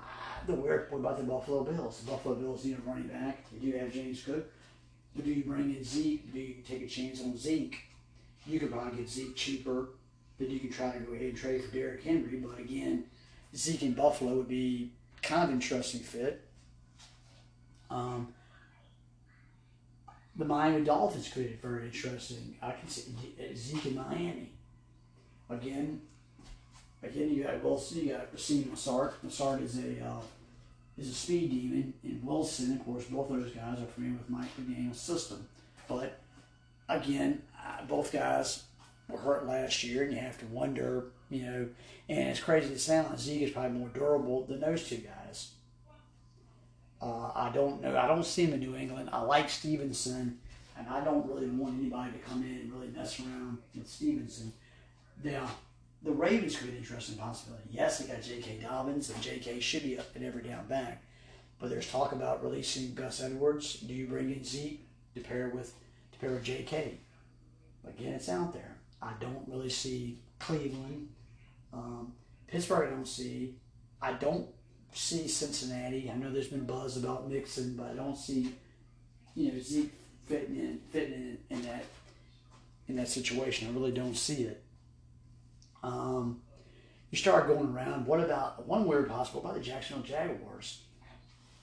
the weird part about the Buffalo Bills. The Buffalo Bills need a running back. They do have James Cook. But do you bring in Zeke? Do you take a chance on Zeke? You could probably get Zeke cheaper than you can try to go ahead and trade for Derrick Henry. But again, Zeke in Buffalo would be kind of interesting fit. Um, the Miami Dolphins could be very interesting. I can see Zeke in Miami. Again, again you got Wilson, you got Raheem Mostert. Mostert is a uh, is a speed demon, and Wilson, of course, both of those guys are familiar with Mike McDaniel's system. But again, uh, both guys were hurt last year, and you have to wonder, you know, and it's crazy to sound, Zeke is probably more durable than those two guys. Uh, I don't know. I don't see him in New England. I like Stevenson, and I don't really want anybody to come in and really mess around with Stevenson. Now, the Ravens could be an interesting possibility. Yes, they got J.K. Dobbins, and J.K. should be up at every down back. But there's talk about releasing Gus Edwards. Do you bring in Zeke to pair with to pair with J.K.? Again, it's out there. I don't really see Cleveland. Um, Pittsburgh, I don't see. I don't see Cincinnati. I know there's been buzz about Mixon, but I don't see you know Zeke fitting in fitting in, in that in that situation. I really don't see it. Um, you start going around. What about one weird possible? About the Jacksonville Jaguars?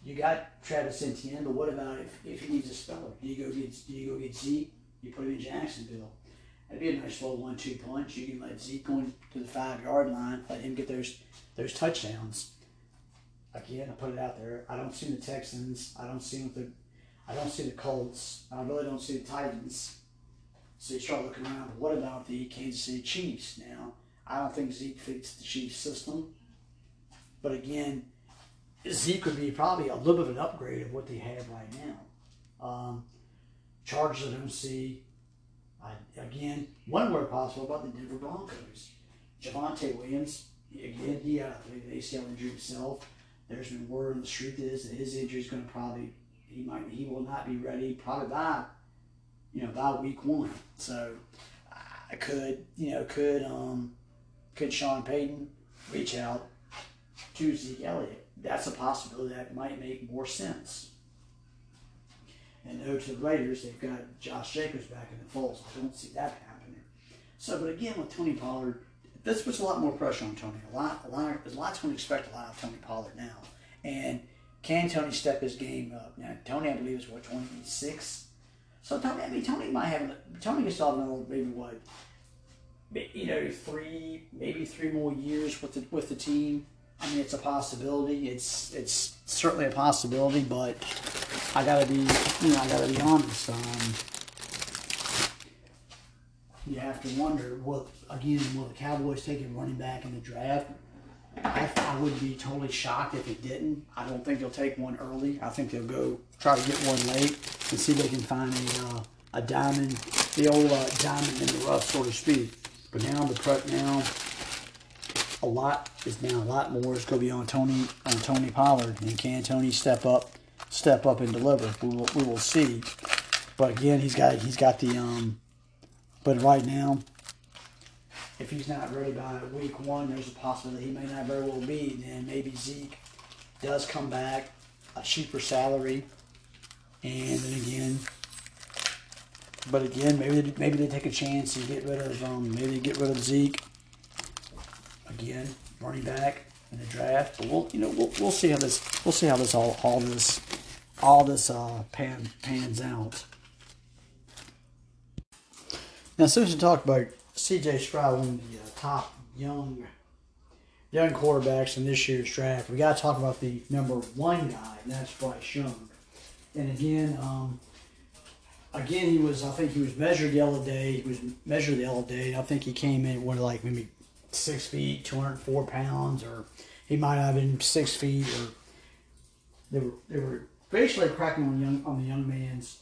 You got Travis Etienne, but what about if, if he needs a speller? Do you go get do you go get Zeke? You put him in Jacksonville. That'd be a nice little one-two punch. You can let Zeke go to the five-yard line, let him get those those touchdowns. Again, I put it out there. I don't see the Texans. I don't see the I don't see the Colts. I really don't see the Titans. So you start looking around. But what about the Kansas City Chiefs? Now, I don't think Zeke fits the Chiefs system. But again, Zeke would be probably a little bit of an upgrade of what they have right now. Um, Chargers, I don't see. I, again, one word possible about the Denver Broncos. Javonte Williams, again, he had an ACL injury himself. There's been word on the street is that his injury is going to probably he might he will not be ready probably by you know by week one. So I could you know could um could Sean Payton reach out to Zeke Elliott? That's a possibility that might make more sense. And over to the Raiders, they've got Josh Jacobs back in the fold. So I don't see that happening. So, but again, with Tony Pollard, this puts a lot more pressure on Tony. A lot, a lot, there's lots going to expect a lot of Tony Pollard now. And can Tony step his game up? Now, Tony, I believe, is what twenty six. So Tony, I mean, Tony might have Tony can still have another maybe what, you know, three maybe three more years with the with the team. I mean, it's a possibility. It's it's certainly a possibility, but I gotta be you know I gotta be honest. Um, you have to wonder, will again, will the Cowboys take a running back in the draft? I, I would be totally shocked if it didn't. I don't think they'll take one early. I think they'll go try to get one late and see if they can find a, uh, a diamond, the old uh, diamond in the rough, so to speak. But now the prep now, a lot is now a lot more is going to be on Tony on Tony Pollard and can Tony step up, step up and deliver? We will we will see. But again, he's got he's got the um. But right now, if he's not ready by week one, there's a possibility he may not very well be. Then maybe Zeke does come back, a cheaper salary, and then again. But again, maybe they, maybe they take a chance and get rid of um, maybe get rid of Zeke. Again, running back in the draft. But we'll you know we'll, we'll see how this we'll see how this all all this all this uh, pan pans out. Now, we talked about C.J. Stroud, one of the uh, top young young quarterbacks in this year's draft. We got to talk about the number one guy, and that's Bryce Young. And again, um, again, he was. I think he was measured the other day. He was measured the other day. I think he came in what like maybe six feet, two hundred four pounds, or he might have been six feet, or they were they were basically cracking on young on the young man's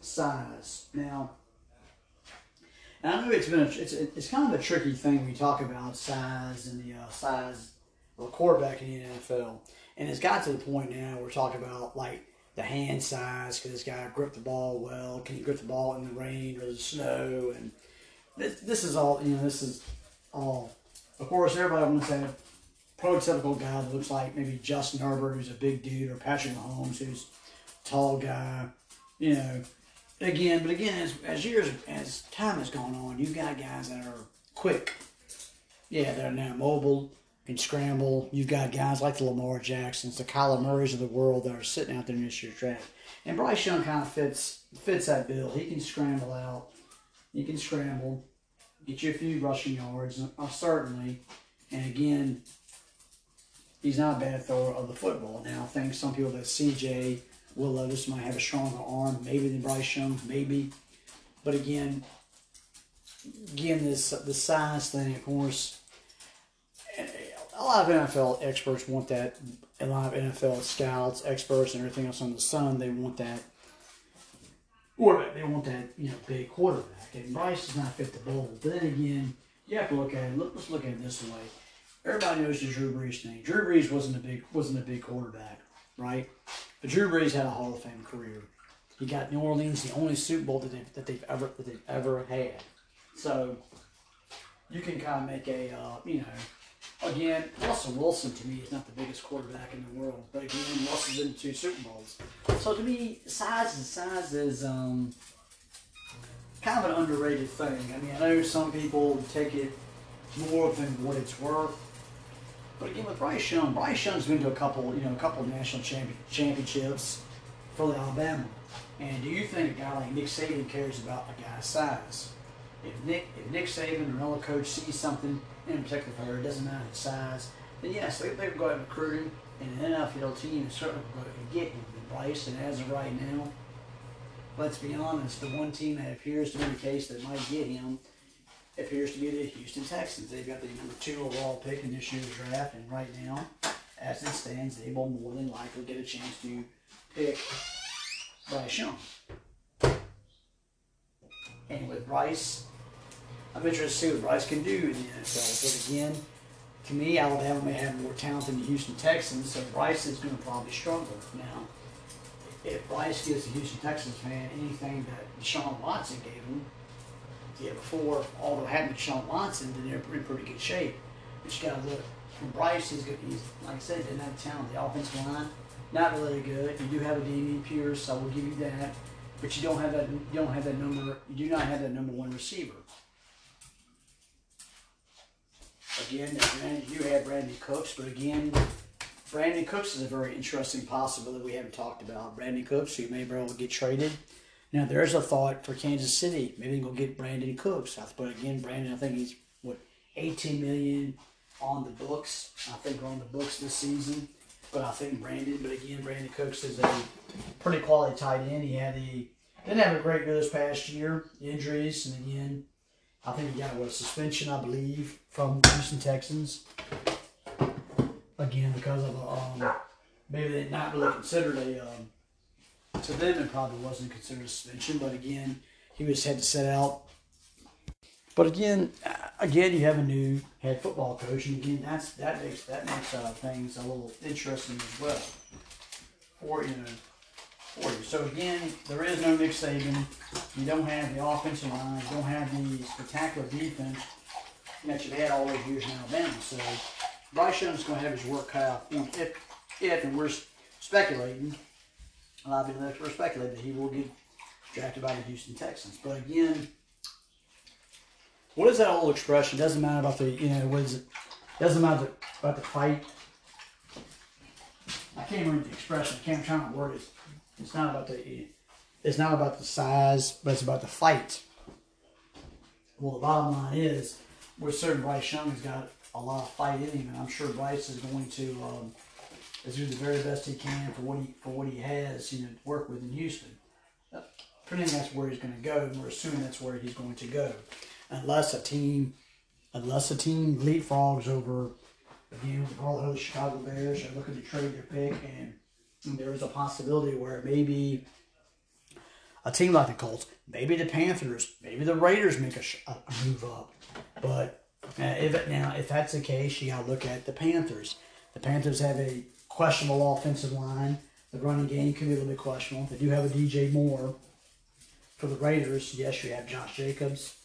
size. Now and I know it's been a, it's it's kind of a tricky thing when you talk about size and the uh, size of a quarterback in the NFL, and it's got to the point now we're talking about like the hand size. Can this guy grip the ball well? Can he grip the ball in the rain or the snow? And this, this is all you know. This is all. Of course, everybody wants that prototypical guy that looks like maybe Justin Herbert, who's a big dude, or Patrick Mahomes, who's tall guy. You know, again, but again, as, as years, as time has gone on, you've got guys that are quick. Yeah, they're now mobile, can scramble. You've got guys like the Lamar Jacksons, the Kyler Murrays of the world that are sitting out there in this year's draft. And Bryce Young kind of fits fits that bill. He can scramble out. He can scramble, get you a few rushing yards, uh, certainly. And again, he's not a bad thrower of the football. Now, I think some people that CJ Will Levis might have a stronger arm, maybe than Bryce Young, maybe. But again, again, this the size thing, of course. A lot of NFL experts want that. A lot of NFL scouts, experts, and everything else on the sun, they want that. Or they want that, you know, big quarterback. And Bryce does not fit the mold. But then again, you have to look at it. Look, let's look at it this way. Everybody knows the Drew Brees thing. Drew Brees wasn't a big wasn't a big quarterback, right? But Drew Brees had a Hall of Fame career. He got New Orleans the only Super Bowl that, they, that they've ever that they've ever had. So you can kind of make a uh, you know again Russell Wilson to me is not the biggest quarterback in the world, but again Russell's been two Super Bowls. So to me, size is size is um, kind of an underrated thing. I mean, I know some people take it more than what it's worth. But again, with Bryce Young, Bryce Young's been to a couple, you know, a couple of national champion, championships for the Alabama. And do you think a guy like Nick Saban cares about a guy's size? If Nick, if Nick Saban or another coach sees something in a particular player, it doesn't matter his size, then yes, they, they go out and recruit him, and an NFL team is certainly going to get him. Bryce, and as of right now, let's be honest, the one team that appears to be the case that might get him appears to be the Houston Texans. They've got the number two overall pick in this year's draft, and right now, as it stands, they will more than likely get a chance to pick Bryce Young. And with Bryce, I'm interested to see what Bryce can do in the NFL. But again, to me, Alabama may have more talent than the Houston Texans, so Bryce is going to probably struggle. Now, if Bryce gives the Houston Texans fan anything that Deshaun Watson gave him the year before, although having Deshaun Watson, then they're in pretty good shape. But you got to look from Bryce. He's good. He's like I said, didn't have talent. The offensive line, not really good. You do have a Dameon Pierce, I will give you that. But you don't have that. You don't have that number. You do not have that number one receiver. Again, you have Brandin Cooks, but again, Brandin Cooks is a very interesting possibility we haven't talked about. Brandin Cooks, who may be able to get traded. Now, there's a thought for Kansas City. Maybe go get Brandin Cooks. But again, Brandin, I think he's what 18 million on the books. I think on the books this season. But I think Brandin. But again, Brandin Cooks is a pretty quality tight end. He had a didn't have a great year this past year. Injuries, and again, I think he got a suspension, I believe, from Houston Texans. Again, because of a, um, maybe they not really considered a um, to them it probably wasn't considered a suspension, but again, he was had to set out. But again, again, you have a new head football coach, and again, that's that makes that makes uh, things a little interesting as well. For you know, for you. So again, there is no Nick Saban. You don't have the offensive line. You don't have the spectacular defense that you've had all those years in Alabama. So Bryce Young's going to have his work cut out. If, if, and we're speculating, a lot of people we're speculating that he will get drafted by the Houston Texans. But again, what is that old expression? Doesn't matter about the, you know, what is it? Doesn't matter about the fight. I can't remember the expression. I can't, trying to word it. It's not about the it's not about the size, but it's about the fight. Well, the bottom line is, we're certain Bryce Young has got a lot of fight in him, and I'm sure Bryce is going to um, is do the very best he can for what he for what he has, you know, work with in Houston. Pretty that's where he's going to go, and we're assuming that's where he's going to go, unless a team, unless a team leapfrogs over again the Chicago Bears are looking to trade their pick and there is a possibility where maybe a team like the Colts, maybe the Panthers, maybe the Raiders make a, a move up. But uh, if it, now, if that's the case, you got to look at the Panthers. The Panthers have a questionable offensive line. The running game could be a little bit questionable. They do have a DJ Moore. For the Raiders, yes, you have Josh Jacobs.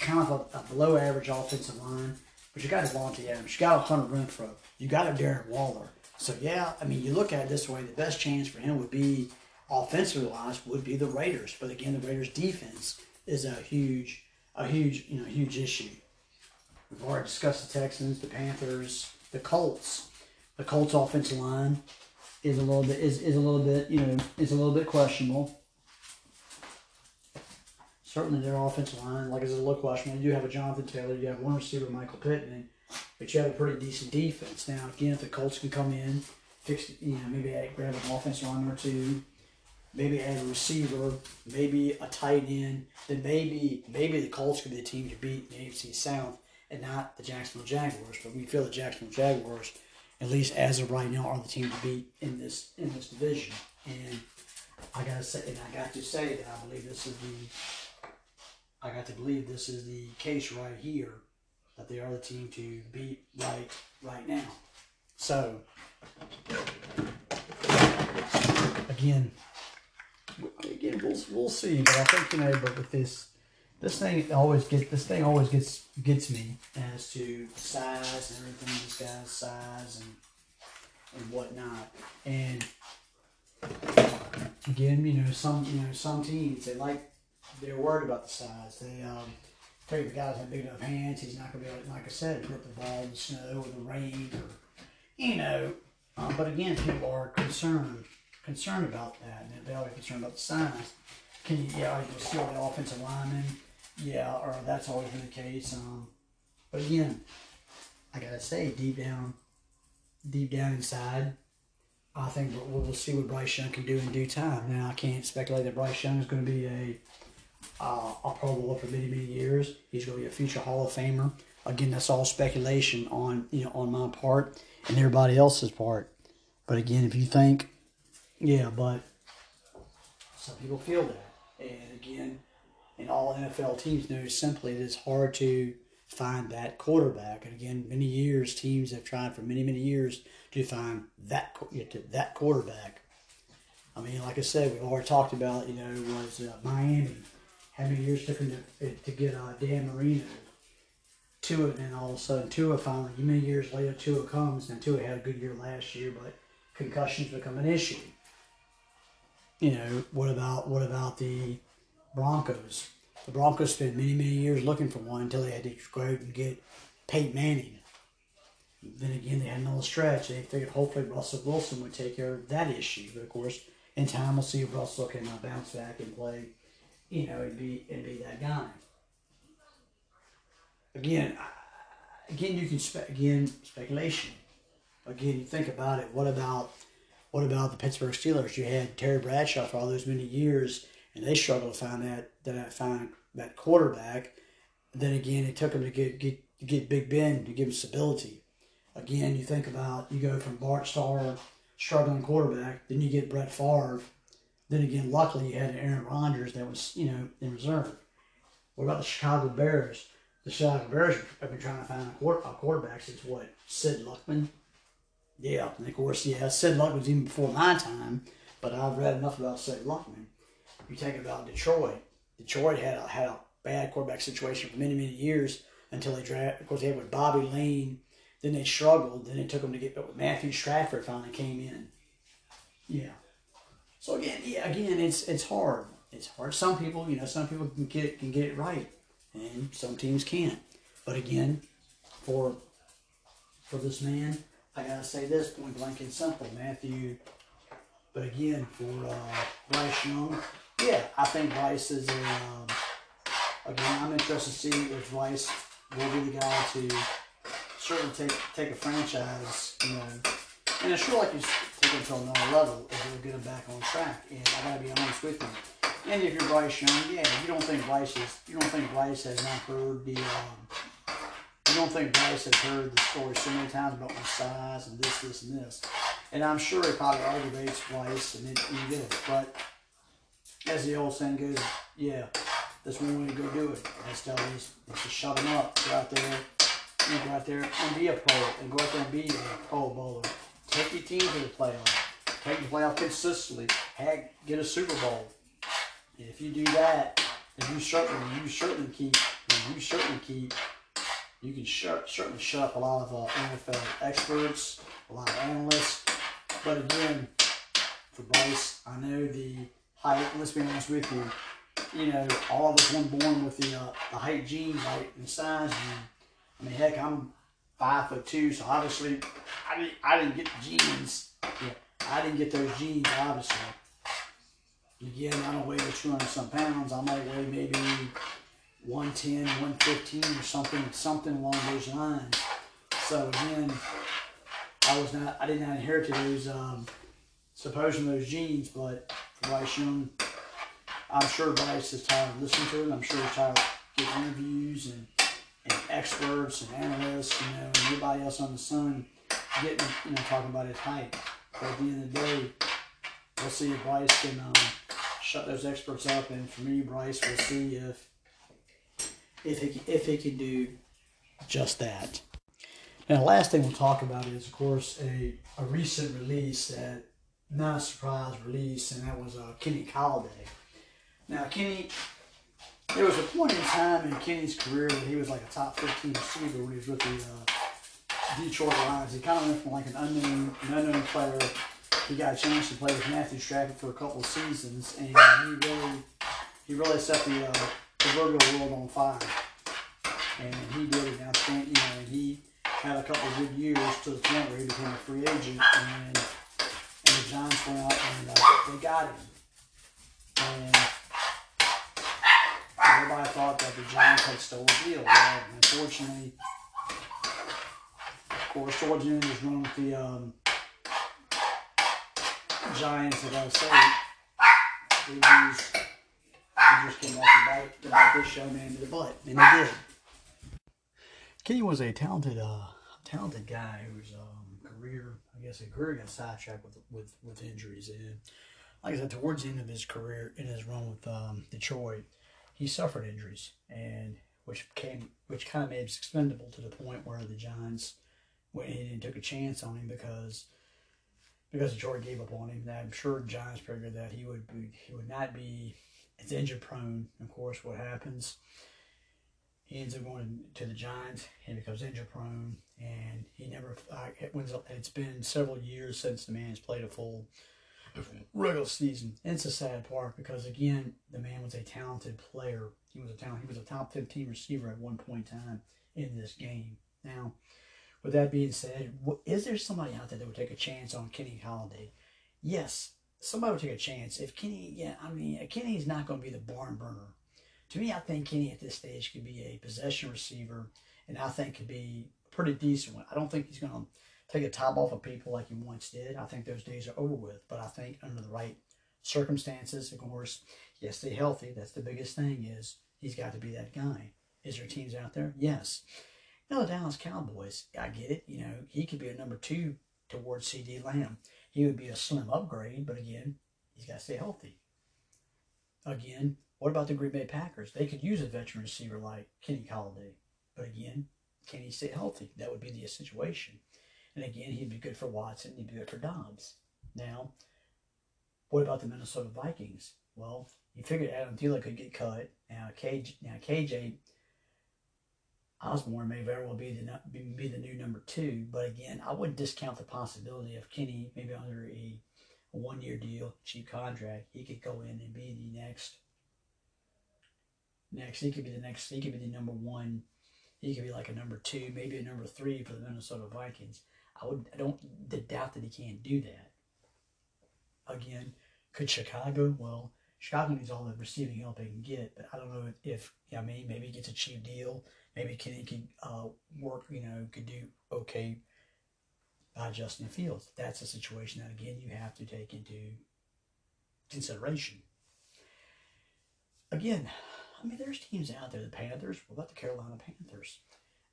Kind of a, a below average offensive line. But you got Davante Adams. You got a Hunter Renfrow. You got a Darren Waller. So yeah, I mean, you look at it this way: the best chance for him would be offensively wise would be the Raiders. But again, the Raiders' defense is a huge, a huge, you know, huge issue. We've already discussed the Texans, the Panthers, the Colts. The Colts' offensive line is a little bit is, is a little bit you know is a little bit questionable. Certainly, their offensive line, like I said, a little questionable. You do have a Jonathan Taylor, you have one receiver, Michael Pittman, but you have a pretty decent defense. Now, again, if the Colts can come in, fix, you know, maybe add, grab an offensive lineman or two, maybe add a receiver, maybe a tight end, then maybe maybe the Colts could be the team to beat the AFC South and not the Jacksonville Jaguars. But we feel the Jacksonville Jaguars, at least as of right now, are the team to beat in this in this division. And I gotta say, and I got to say that I believe this is the, I got to believe this is the case right here that they are the team to beat right right now. So again, again we'll, we'll see. But I think you know, but with this this thing always gets this thing always gets gets me as to size and everything. This guy's size and and whatnot. And again, you know, some you know some teams they like they're worried about the size. They um, Tell the guys have big enough hands. He's not going to be able, like I said, grip the ball in the snow or the rain or, you know. Um, but again, people are concerned concerned about that. And they are concerned about the size. Can you, yeah, you can steal the offensive lineman. Yeah, or that's always been the case. Um, but again, I gotta say, deep down, deep down inside, I think we'll, we'll see what Bryce Young can do in due time. Now, I can't speculate that Bryce Young is going to be a uh, a Pro Bowler for many many years. He's going to be a future Hall of Famer. Again, that's all speculation on you know on my part and everybody else's part. But again, if you think, yeah, but some people feel that, and again, and all NFL teams know simply it's hard to find that quarterback. And again, many years teams have tried for many many years to find that that quarterback. I mean, like I said, we've already talked about you know was uh, Miami how many years took him to, to get uh, Dan Marino. Tua, and then all of a sudden Tua finally, many years later, Tua comes, and Tua had a good year last year, but concussions become an issue. You know, what about what about the Broncos? The Broncos spent many, many years looking for one until they had to go out and get Peyton Manning. Then again, they had another stretch. They figured hopefully Russell Wilson would take care of that issue. But of course, in time, we'll see if Russell can uh, bounce back and play you know, and be and be that guy. Again, again, you can spe- again speculation. Again, you think about it. What about what about the Pittsburgh Steelers? You had Terry Bradshaw for all those many years, and they struggled to find that that find that quarterback. Then again, it took them to get get get Big Ben to give him stability. Again, you think about you go from Bart Starr, struggling quarterback, then you get Brett Favre, then again, luckily you had Aaron Rodgers that was, you know, in reserve. What about the Chicago Bears? The Chicago Bears have been trying to find a, quarter, a quarterback since what? Sid Luckman? Yeah, and of course, yeah, Sid Luckman was even before my time, but I've read enough about Sid Luckman. You think about Detroit. Detroit had a, had a bad quarterback situation for many, many years until they drafted. Of course, they had with Bobby Layne. Then they struggled. Then it took them to get, but Matthew Stafford finally came in. Yeah. So again, yeah, again, it's it's hard. It's hard. Some people, you know, some people can get can get it right, and some teams can't. But again, for for this man, I gotta say this point blank and simple, Matthew. But again, for uh, Bryce Young, yeah, I think Bryce is a. Um, again, I'm interested to see if Bryce will be the guy to certainly take take a franchise, you know, and it's sure like you it to another level if you'll get them back on track. And I gotta be honest with you. And if you're Bryce Young, yeah, you don't think Bryce is, you don't think Bryce has not heard the, um, you don't think Bryce has heard the story so many times about my size and this, this, and this. And I'm sure it probably aggravates Bryce and it, get it. But as the old saying goes, yeah, that's one way to go do it. That's tell you, just shut them up. Go out there, know, go out there and be a pro, and go out there and be a pro bowler. Take your team to the playoff. Take the playoff consistently. Get a Super Bowl. And if you do that, then you certainly you certainly keep you certainly keep you can certainly shut up a lot of uh, NFL experts, a lot of analysts. But again, for Bryce, I know the height. Let's be honest with you. You know, all of us weren't born with the uh, the height genes, height and size. And, I mean, heck, I'm five foot two, so obviously I didn't, I didn't get the genes. Yeah, I didn't get those genes, obviously. Again, I don't weigh 200 some pounds. I might weigh maybe 110, 115 or something, something along those lines. So again, I was not, I did not inherit those, um, supposing those genes, but for Bryce Young, I'm sure Bryce is tired of listening to it. I'm sure he's tired of getting interviews and experts and analysts, you know, and everybody else on the sun getting, you know, talking about his height. But at the end of the day, we'll see if Bryce can um, shut those experts up, and for me, Bryce, we'll see if if he if he can do just that. Now, the last thing we'll talk about is, of course, a, a recent release that not a surprise release, and that was uh, Kenny Golladay. Now, Kenny there was a point in time in Kenny's career that he was like a top 15 receiver when he was with the uh, Detroit Lions. He kind of went from like an unknown, an unknown player. He got a chance to play with Matthew Stafford for a couple of seasons, and he really, he really set the uh, proverbial world on fire. and he did an outstanding. You know, and he had a couple of good years to the point where he became a free agent, and and the Giants went out and uh, they got him. And everybody thought that the Giants had stole the deal. Unfortunately, of course, George Noonan is running with the um, Giants at LC. They lose. They just came back to bite, to this show man in the butt, and they did. Kenny was a talented, uh, talented guy whose um, career, I guess, a career got sidetracked with with with injuries. And like I said, towards the end of his career in his run with um, Detroit, he suffered injuries, and which came, which kind of made him expendable to the point where the Giants went in and took a chance on him because because Detroit gave up on him. And I'm sure Giants figured that he would be, he would not be as injury prone. Of course, what happens? He ends up going to the Giants and becomes injury prone, and he never. It's been several years since the man has played a full regular season. It's a sad part because again, the man was a talented player. He was a talent. He was a top fifteen receiver at one point in time in this game. Now, with that being said, is there somebody out there that would take a chance on Kenny Golladay? Yes, somebody would take a chance. If Kenny, yeah, I mean, Kenny's not going to be the barn burner. To me, I think Kenny at this stage could be a possession receiver, and I think could be a pretty decent one. I don't think he's going to take a top off of people like you once did. I think those days are over with. But I think under the right circumstances, of course, to stay healthy. That's the biggest thing. Is he's got to be that guy. Is there teams out there? Yes. You know, the Dallas Cowboys, I get it. You know, he could be a number two towards CeeDee Lamb. He would be a slim upgrade, but again, he's got to stay healthy. Again, what about the Green Bay Packers? They could use a veteran receiver like Kenny Golladay, but again, can he stay healthy? That would be the situation. And again, he'd be good for Watson. He'd be good for Dobbs. Now, what about the Minnesota Vikings? Well, you figured Adam Thielen could get cut. Now, KJ, now KJ Osborn may very well be the be the new number two, but again, I wouldn't discount the possibility of Kenny maybe under a, a one year deal, cheap contract. He could go in and be the next. Next, he could be the next. He could be the number one. He could be like a number two, maybe a number three for the Minnesota Vikings. I would. I don't doubt that he can't do that. Again, could Chicago? Well, Chicago needs all the receiving help they can get, but I don't know if. I mean, maybe he gets a cheap deal maybe Kenny could uh, work, you know, could do okay by Justin Fields. That's a situation that, again, you have to take into consideration. Again, I mean, there's teams out there, the Panthers. What about the Carolina Panthers?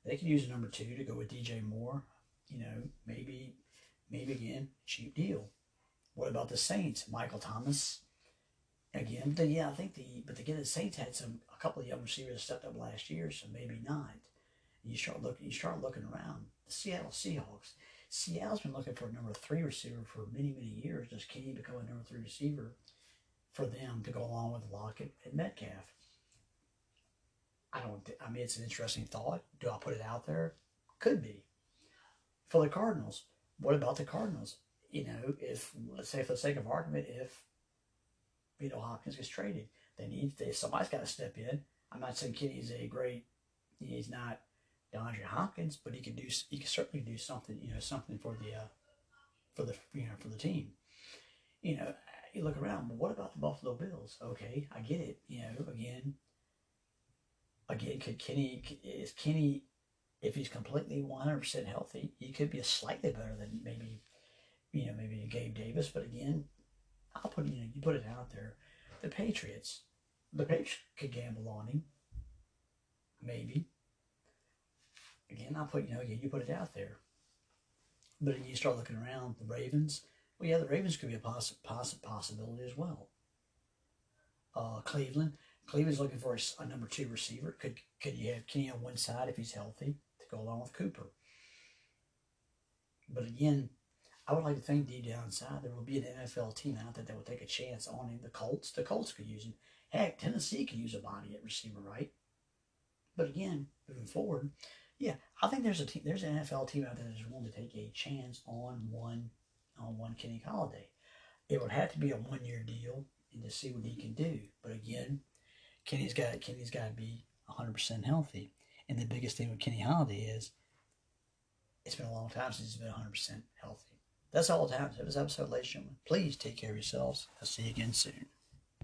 They could use a number two to go with DJ Moore. You know, maybe, maybe again, cheap deal. What about the Saints? Michael Thomas. Again, then yeah, I think the but again the Saints had some a couple of young receivers stepped up last year, so maybe not. You start looking, you start looking around. The Seattle Seahawks. Seattle's been looking for a number three receiver for many, many years. Does Kenny become a number three receiver for them to go along with Lockett and Metcalf? I don't. I mean, it's an interesting thought. Do I put it out there? Could be. For the Cardinals, what about the Cardinals? You know, if let's say for the sake of argument, if you know Hopkins gets traded, they need they, somebody's got to step in. I'm not saying Kenny's a great, he's not DeAndre Hopkins, but he can do he can certainly do something you know something for the uh, for the you know for the team. You know, you look around. Well, what about the Buffalo Bills? Okay, I get it. You know, again, again, could Kenny is Kenny if he's completely 100% healthy, he could be slightly better than maybe you know maybe Gabe Davis. But again, I'll put you know you put it out there. The Patriots, the Patriots could gamble on him. Maybe. Again, I'll put, you know, again, you put it out there. But you start looking around, the Ravens, well, yeah, the Ravens could be a poss- poss- possibility as well. Uh, Cleveland, Cleveland's looking for a, a, number two receiver. Could could you have Kenny on one side if he's healthy go along with Cooper? But again, I would like to think deep down inside there will be an NFL team out there that will take a chance on him. The Colts, the Colts could use him. Heck, Tennessee could use a body at receiver, right? But again, moving forward, yeah, I think there's a team, there's an NFL team out there that's willing to take a chance on one on one Kenny Golladay. It would have to be a one year deal and to see what he can do. But again, Kenny's got Kenny's got to be 100 percent healthy. And the biggest thing with Kenny Golladay is it's been a long time since he's been 100% healthy. That's all it happens. It was episode, ladies and gentlemen. Please take care of yourselves. I'll see you again soon.